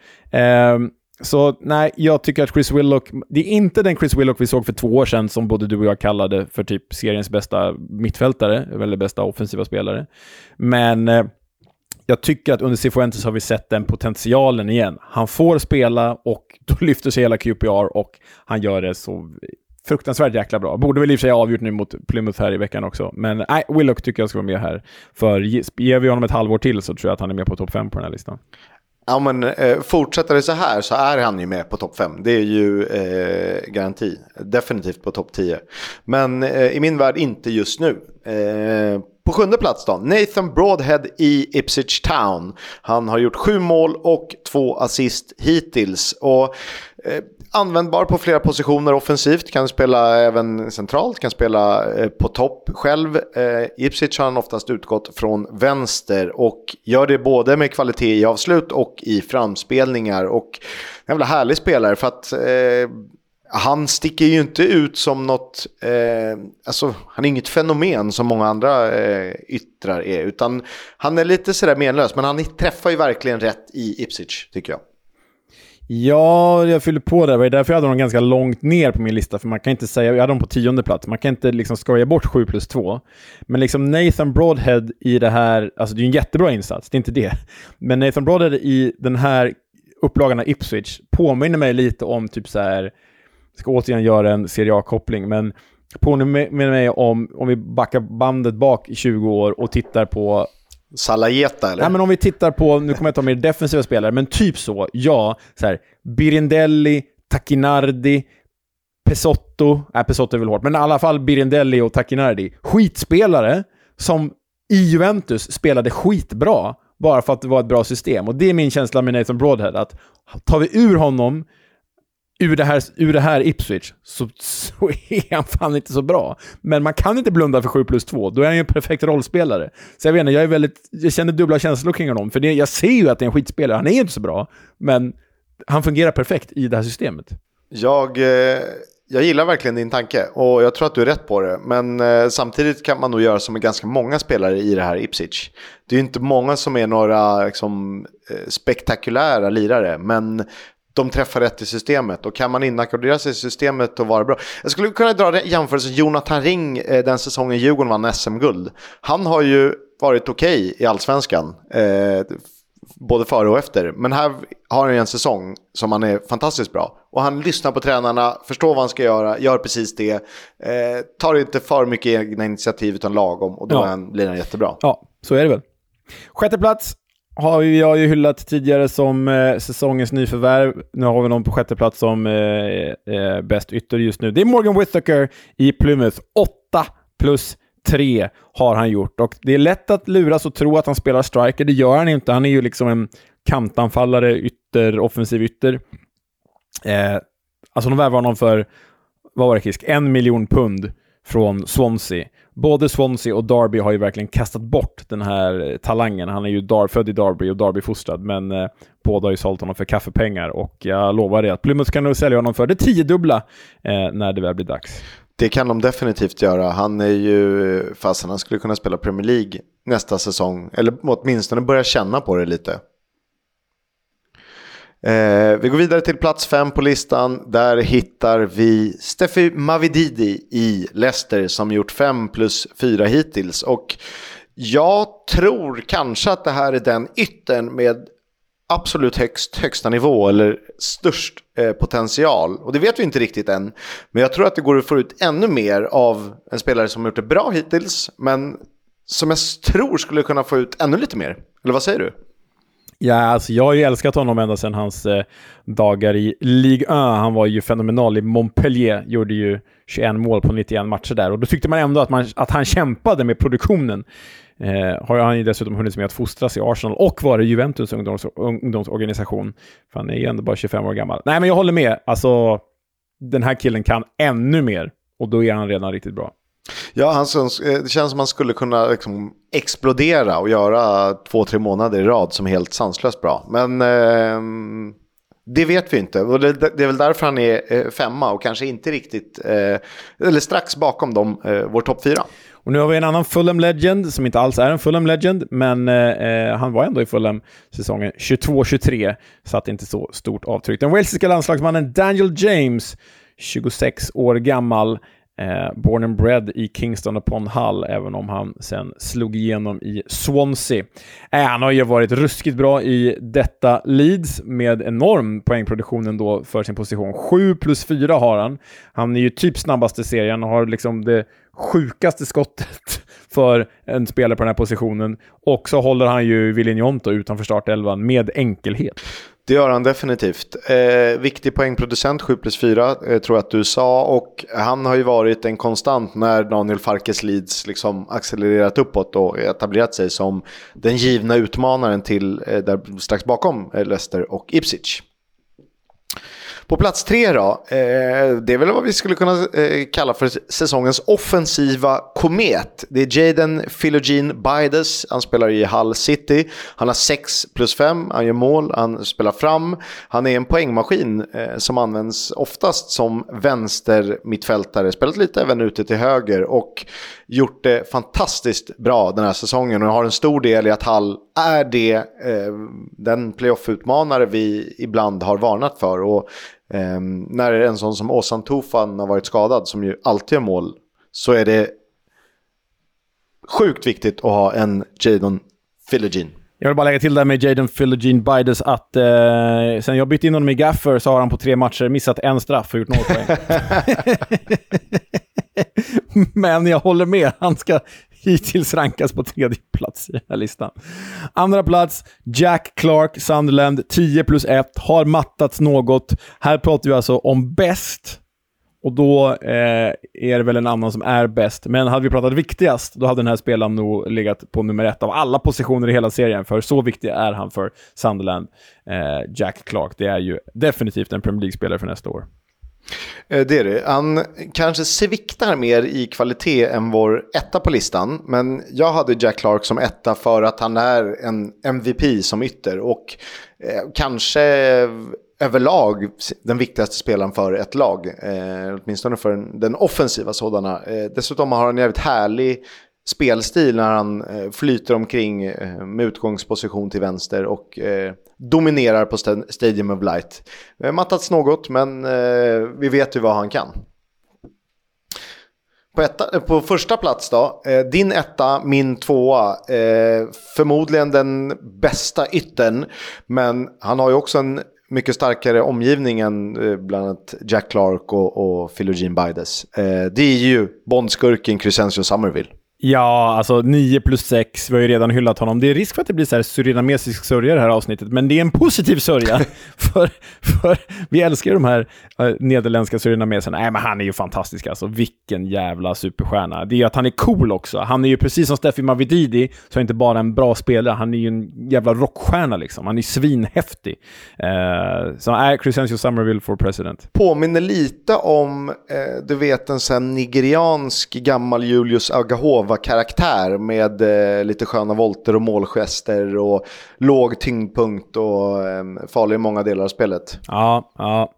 Um, så nej, jag tycker att Chris Willock, det är inte den Chris Willock vi såg för två år sedan som både du och jag kallade för typ seriens bästa mittfältare, eller bästa offensiva spelare. Men eh, jag tycker att under Cifuentes har vi sett den potentialen igen. Han får spela och då lyfter sig hela QPR och han gör det så fruktansvärt jäkla bra. Borde väl i och för sig ha avgjort nu mot Plymouth här i veckan också. Men nej, Willock tycker jag ska vara med här. För ger vi honom ett halvår till så tror jag att han är med på topp 5 på den här listan. Ja, men eh, fortsätter det så här så är han ju med på topp 5. Det är ju eh, garanti. Definitivt på topp 10. Men eh, i min värld inte just nu. Eh, på sjunde plats då, Nathan Broadhead i Ipswich Town. Han har gjort sju mål och två assist hittills. Och eh, användbar på flera positioner offensivt, kan spela även centralt, kan spela eh, på topp själv. Eh, Ipsic har han oftast utgått från vänster och gör det både med kvalitet i avslut och i framspelningar. Och en jävla härlig spelare för att eh, han sticker ju inte ut som något, eh, alltså han är inget fenomen som många andra eh, yttrar är, utan han är lite sådär menlös, men han träffar ju verkligen rätt i Ipsic tycker jag. Ja, jag fyller på där. Det var därför jag hade dem ganska långt ner på min lista. För man kan inte säga, jag hade dem på tionde plats. Man kan inte liksom skoja bort 7 plus 2. Men liksom Nathan Broadhead i det här, alltså det är en jättebra insats, det är inte det. Men Nathan Broadhead i den här upplagan av Ipswich påminner mig lite om typ så här, jag ska återigen göra en Serie A-koppling, men påminner mig om, om vi backar bandet bak i 20 år och tittar på Salajeta eller? Nej, men om vi tittar på, nu kommer jag ta mer defensiva spelare, men typ så, ja. Så här, Birindelli, Takinardi, Pesotto, nej Pesotto är väl hårt, men i alla fall Birindelli och Takinardi. Skitspelare som i Juventus spelade skitbra, bara för att det var ett bra system. Och det är min känsla med Nathan Broadhead, att tar vi ur honom ur det här, ur det här Ipswich så, så är han fan inte så bra. Men man kan inte blunda för 7 plus 2. Då är han ju en perfekt rollspelare. Så jag vet inte, jag, är väldigt, jag känner dubbla känslor kring honom. För det, jag ser ju att det är en skitspelare. Han är ju inte så bra, men han fungerar perfekt i det här systemet. Jag, eh, jag gillar verkligen din tanke och jag tror att du är rätt på det. Men eh, samtidigt kan man nog göra som med ganska många spelare i det här Ipswich. Det är ju inte många som är några liksom, eh, spektakulära lirare, men de träffar rätt i systemet. Och kan man inackordera sig i systemet och vara bra. Jag skulle kunna dra jämförelse Jonathan Ring eh, den säsongen Djurgården vann SM-guld. Han har ju varit okej okay i allsvenskan. Eh, både före och efter. Men här har han en säsong som han är fantastiskt bra. Och han lyssnar på tränarna, förstår vad han ska göra, gör precis det. Eh, tar inte för mycket egna initiativ utan lagom och då ja. han, blir han jättebra. Ja, så är det väl. Sjätte plats, har jag ju hyllat tidigare som eh, säsongens nyförvärv. Nu har vi någon på sjätte plats som eh, eh, bäst ytter just nu. Det är Morgan Whittaker i Plymouth. 8 plus 3 har han gjort. Och Det är lätt att luras och tro att han spelar striker. Det gör han inte. Han är ju liksom en kantanfallare, ytter, offensiv ytter. Eh, alltså de värvar honom för, vad var det Kisk? En miljon pund från Swansea både Swansea och Derby har ju verkligen kastat bort den här talangen. Han är ju Dar född i Derby och Derby-fostrad, men eh, båda har ju sålt honom för kaffepengar och jag lovar dig att Plymouth kan nog sälja honom för det tiodubbla eh, när det väl blir dags. Det kan de definitivt göra. Han är ju, eh, fastän han skulle kunna spela Premier League nästa säsong, eller åtminstone börja känna på det lite. Eh, vi går vidare till plats fem på listan. Där hittar vi Steffi Mavididi i Leicester som gjort fem plus fyra hittills. Och jag tror kanske att det här är den yttern med absolut högst, högsta nivå eller störst eh, potential. Och det vet vi inte riktigt än. Men jag tror att det går att få ut ännu mer av en spelare som har gjort det bra hittills. Men som jag tror skulle kunna få ut ännu lite mer. Eller vad säger du? Ja, alltså jag har ju älskat honom ända sedan hans eh, dagar i Ligue 1. Han var ju fenomenal i Montpellier, gjorde ju 21 mål på 91 matcher där. Och då tyckte man ändå att, man, att han kämpade med produktionen. Eh, har han ju dessutom hunnit med att fostras i Arsenal och vara Juventus ungdoms, ungdomsorganisation. För han är ju ändå bara 25 år gammal. Nej, men jag håller med. Alltså, den här killen kan ännu mer. Och då är han redan riktigt bra. Ja, han, eh, det känns som att man skulle kunna liksom explodera och göra två, tre månader i rad som helt sanslöst bra. Men eh, det vet vi inte. Och det, det, är väl därför han är eh, femma och kanske inte riktigt, eh, eller strax bakom dem, eh, vår topp fyra. Och nu har vi en annan Fulham Legend, som inte alls är en Fulham Legend, men eh, eh han var ändå i Fulham säsongen 22-23, Satt inte så stort avtryck. Den walesiska landslagsmannen Daniel James, 26 år gammal, Eh, born and bred i Kingston upon Hull, även om han sen slog igenom i Swansea. Eh, han har ju varit ruskigt bra i detta Leeds med enorm poängproduktion ändå för sin position. 7 plus 4 har han. Han är ju typ snabbast i serien och har liksom det sjukaste skottet för en spelare på den här positionen. Och så håller han ju Villinjonto utanför startelvan med enkelhet. Det gör han definitivt. Eh, viktig poängproducent, 7 plus 4, eh, tror jag att du sa. Och han har ju varit en konstant när Daniel Farkes Leeds liksom accelererat uppåt och etablerat sig som den givna utmanaren till, eh, där, strax bakom eh, Leicester och Ipswich. På plats tre då, eh, det är väl vad vi skulle kunna eh, kalla för säsongens offensiva komet. Det är Jaden Philogene Bides, han spelar i Hull City. Han har 6 plus 5, han gör mål, han spelar fram. Han är en poängmaskin eh, som används oftast som vänster mittfältare. Spelat lite även ute till höger och gjort det fantastiskt bra den här säsongen. Och har en stor del i att Hull är det, eh, den playoff-utmanare vi ibland har varnat för. Och eh, när en sån som Ozan Tufan har varit skadad, som ju alltid gör mål, så är det sjukt viktigt att ha en Jadon Philogene. Jag vill bara lägga till där med Jaden Philogene Bides att eh, sen jag bytte in honom i Gaffer så har han på tre matcher missat en straff och gjort noll poäng. Men jag håller med, han ska hittills rankas på tredje plats i den här listan. Andra plats, Jack Clark, Sunderland, 10 plus 1, har mattats något. Här pratar vi alltså om bäst. Och då eh, är det väl en annan som är bäst. Men hade vi pratat viktigast, då hade den här spelaren nog legat på nummer ett av alla positioner i hela serien. För så viktig är han för Sunderland, eh, Jack Clark. Det är ju definitivt en Premier League-spelare för nästa år. Eh, det är det. Han kanske sviktar mer i kvalitet än vår etta på listan. Men jag hade Jack Clark som etta för att han är en MVP som ytter. Och eh, kanske överlag den viktigaste spelaren för ett lag. Eh, åtminstone för den offensiva sådana. Eh, dessutom har han en jävligt härlig spelstil när han eh, flyter omkring eh, med utgångsposition till vänster och eh, dominerar på Stadium of Light. Det har mattats något, men vi vet ju vad han kan. På, etta, på första plats då, din etta, min tvåa. förmodligen den bästa ytten, men han har ju också en mycket starkare omgivning än bland annat Jack Clark och, och Philogene Bides. det är ju Bondskurken Crescencio Somerville. Ja, alltså 9 plus 6. Vi har ju redan hyllat honom. Det är risk för att det blir så här surinamesisk sörja det här avsnittet, men det är en positiv sörja. för, för vi älskar ju de här uh, nederländska surinameserna. Nej, men han är ju fantastisk alltså. Vilken jävla superstjärna. Det är ju att han är cool också. Han är ju precis som Steffi Mavididi, så är inte bara en bra spelare. Han är ju en jävla rockstjärna liksom. Han är svinhäftig. Uh, så nej, Crescencio Somerville for president. Påminner lite om, uh, du vet en sån nigeriansk gammal Julius Agahova karaktär med eh, lite sköna volter och målgester och låg tyngdpunkt och eh, farlig i många delar av spelet. Ja, ja.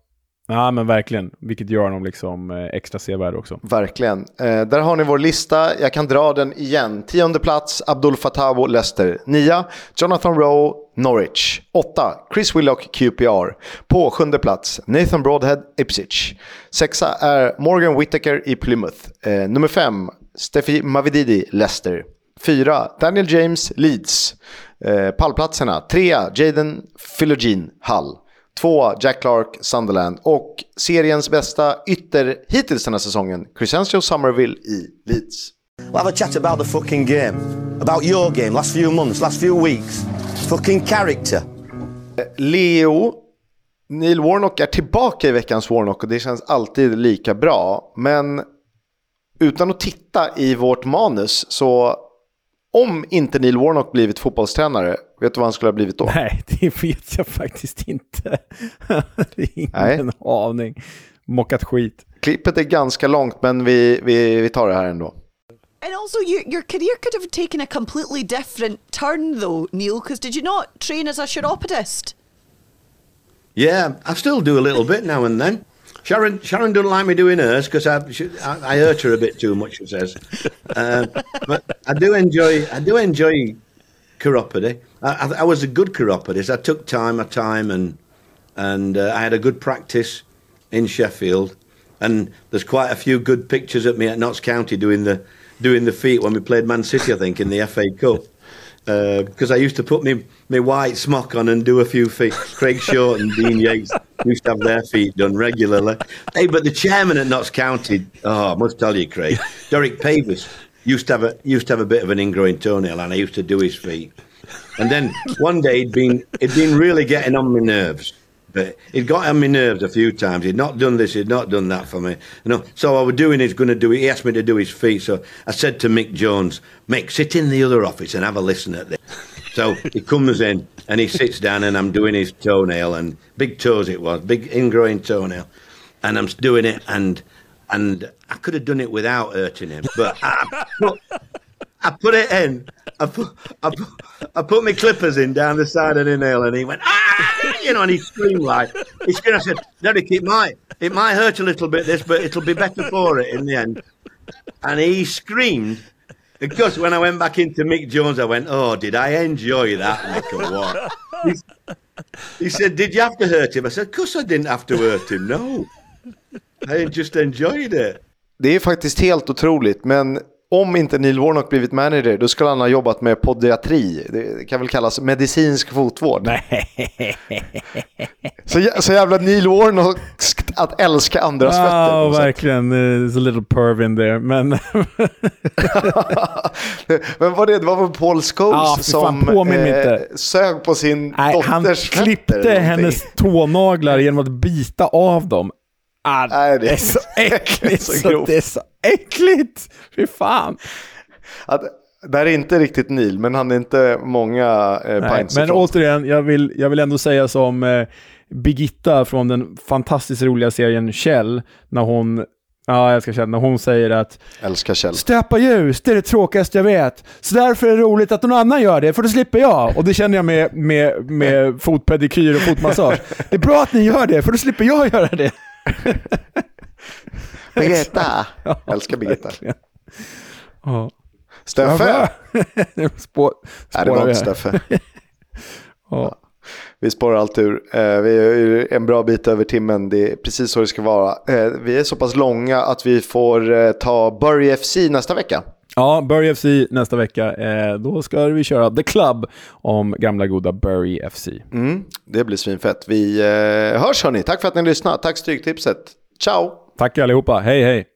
Ja men verkligen, vilket gör honom liksom eh, extra sevärd också. Verkligen. Eh, där har ni vår lista, jag kan dra den igen. Tionde plats, Abdul Fatabo, Leicester. Nia, Jonathan Rowe, Norwich. Åtta, Chris Willock, QPR. På sjunde plats, Nathan Broadhead, Ipswich. Sexa är Morgan Whittaker i Plymouth. Eh, nummer fem, Steffi Mavididi, Leicester. Fyra, Daniel James, Leeds. Eh, pallplatserna, trea, Jaden Philogene, Hull. Två, Jack Clark, Sunderland. Och seriens bästa ytter hittills den här säsongen, Crescencio Somerville i Leeds. We'll have a chat about the fucking game. About your game, last few months, last few weeks. Fucking character. Leo, Neil Warnock är tillbaka i veckans Warnock och det känns alltid lika bra. Men utan att titta i vårt manus så om inte Neil Warnock blivit fotbollstränare, vet du vad han skulle ha blivit då? Nej, det vet jag faktiskt inte. Ingen Nej. aning. Mockat skit. Klippet är ganska långt, men vi, vi, vi tar det här ändå. And also, your, your career could have taken a completely different turn, though, Neil, because did you not train as a chiropodist? Yeah, I still do a little bit now and then. Sharon Sharon doesn't like me doing hers because I, I, I hurt her a bit too much. She says, uh, but I do enjoy I do enjoy chiropody. I, I, I, was a good chiropodist. I took time, my time, and and uh, I had a good practice in Sheffield. And there's quite a few good pictures of me at Notts County doing the doing the feet when we played Man City, I think, in the FA Cup because uh, I used to put me my white smock on and do a few feet. Craig Short and Dean Yates used to have their feet done regularly. Hey, but the chairman at Notts County, oh, I must tell you, Craig, Derek Pavis used to have a used to have a bit of an ingrowing toenail, and I used to do his feet. And then one day he'd been it'd been really getting on my nerves. But he'd got on my nerves a few times. He'd not done this, he'd not done that for me. You know, so I was doing he's going to do it. He asked me to do his feet. So I said to Mick Jones, Mick, sit in the other office and have a listen at this. So he comes in and he sits down and I'm doing his toenail and big toes it was, big ingrowing toenail. And I'm doing it and and I could have done it without hurting him, but I I put it in. I put, I put I put my clippers in down the side of the nail and he went, ah, you know, and he screamed like, he screamed. I said, Derek, it might, it might hurt a little bit this, but it'll be better for it in the end. And he screamed because when I went back into Mick Jones, I went, "Oh, did I enjoy that, Mick, or what?" he, he said, "Did you have to hurt him?" I said, "Of course I didn't have to hurt him. No, I just enjoyed it." Det är faktiskt helt otroligt, men om inte Neil Warnock blivit manager, då skulle han ha jobbat med podiatri. Det kan väl kallas medicinsk fotvård. Nej. Så, jä- så jävla Neil Warnock att älska andras fötter. Ja, verkligen. There's a little perv in there. Men Men vad det, det var väl Paul Scholes fan, som inte. sög på sin nej, han dotters fötter klippte hennes tånaglar genom att bita av dem. Ah, Nej, det är så äckligt. så grovt. det är så äckligt. Fy fan. Att, det här är inte riktigt Neil, men han är inte många eh, Nej, pints men ifrån. återigen, jag vill, jag vill ändå säga som eh, Birgitta från den fantastiskt roliga serien Kjell, när hon Ja, jag ska känna. När hon säger att Älskar Kjell. stöpa ljus, det är det tråkigaste jag vet. Så därför är det roligt att någon annan gör det, för då slipper jag. Och det känner jag med, med, med fotpedikyr och fotmassage. Det är bra att ni gör det, för då slipper jag göra det. Birgitta! Ja, Älskar Birgitta. Ja. Steffe! Nu spå, Nej, det var inte. Steffe. Ja. Vi spårar allt ur. Eh, vi är en bra bit över timmen. Det är precis så det ska vara. Eh, vi är så pass långa att vi får eh, ta Bury FC nästa vecka. Ja, Bury FC nästa vecka. Eh, då ska vi köra The Club om gamla goda Bury FC. Mm, det blir svinfett. Vi eh, hörs hörni. Tack för att ni lyssnade. Tack Stryktipset. Ciao! Tack allihopa. Hej hej!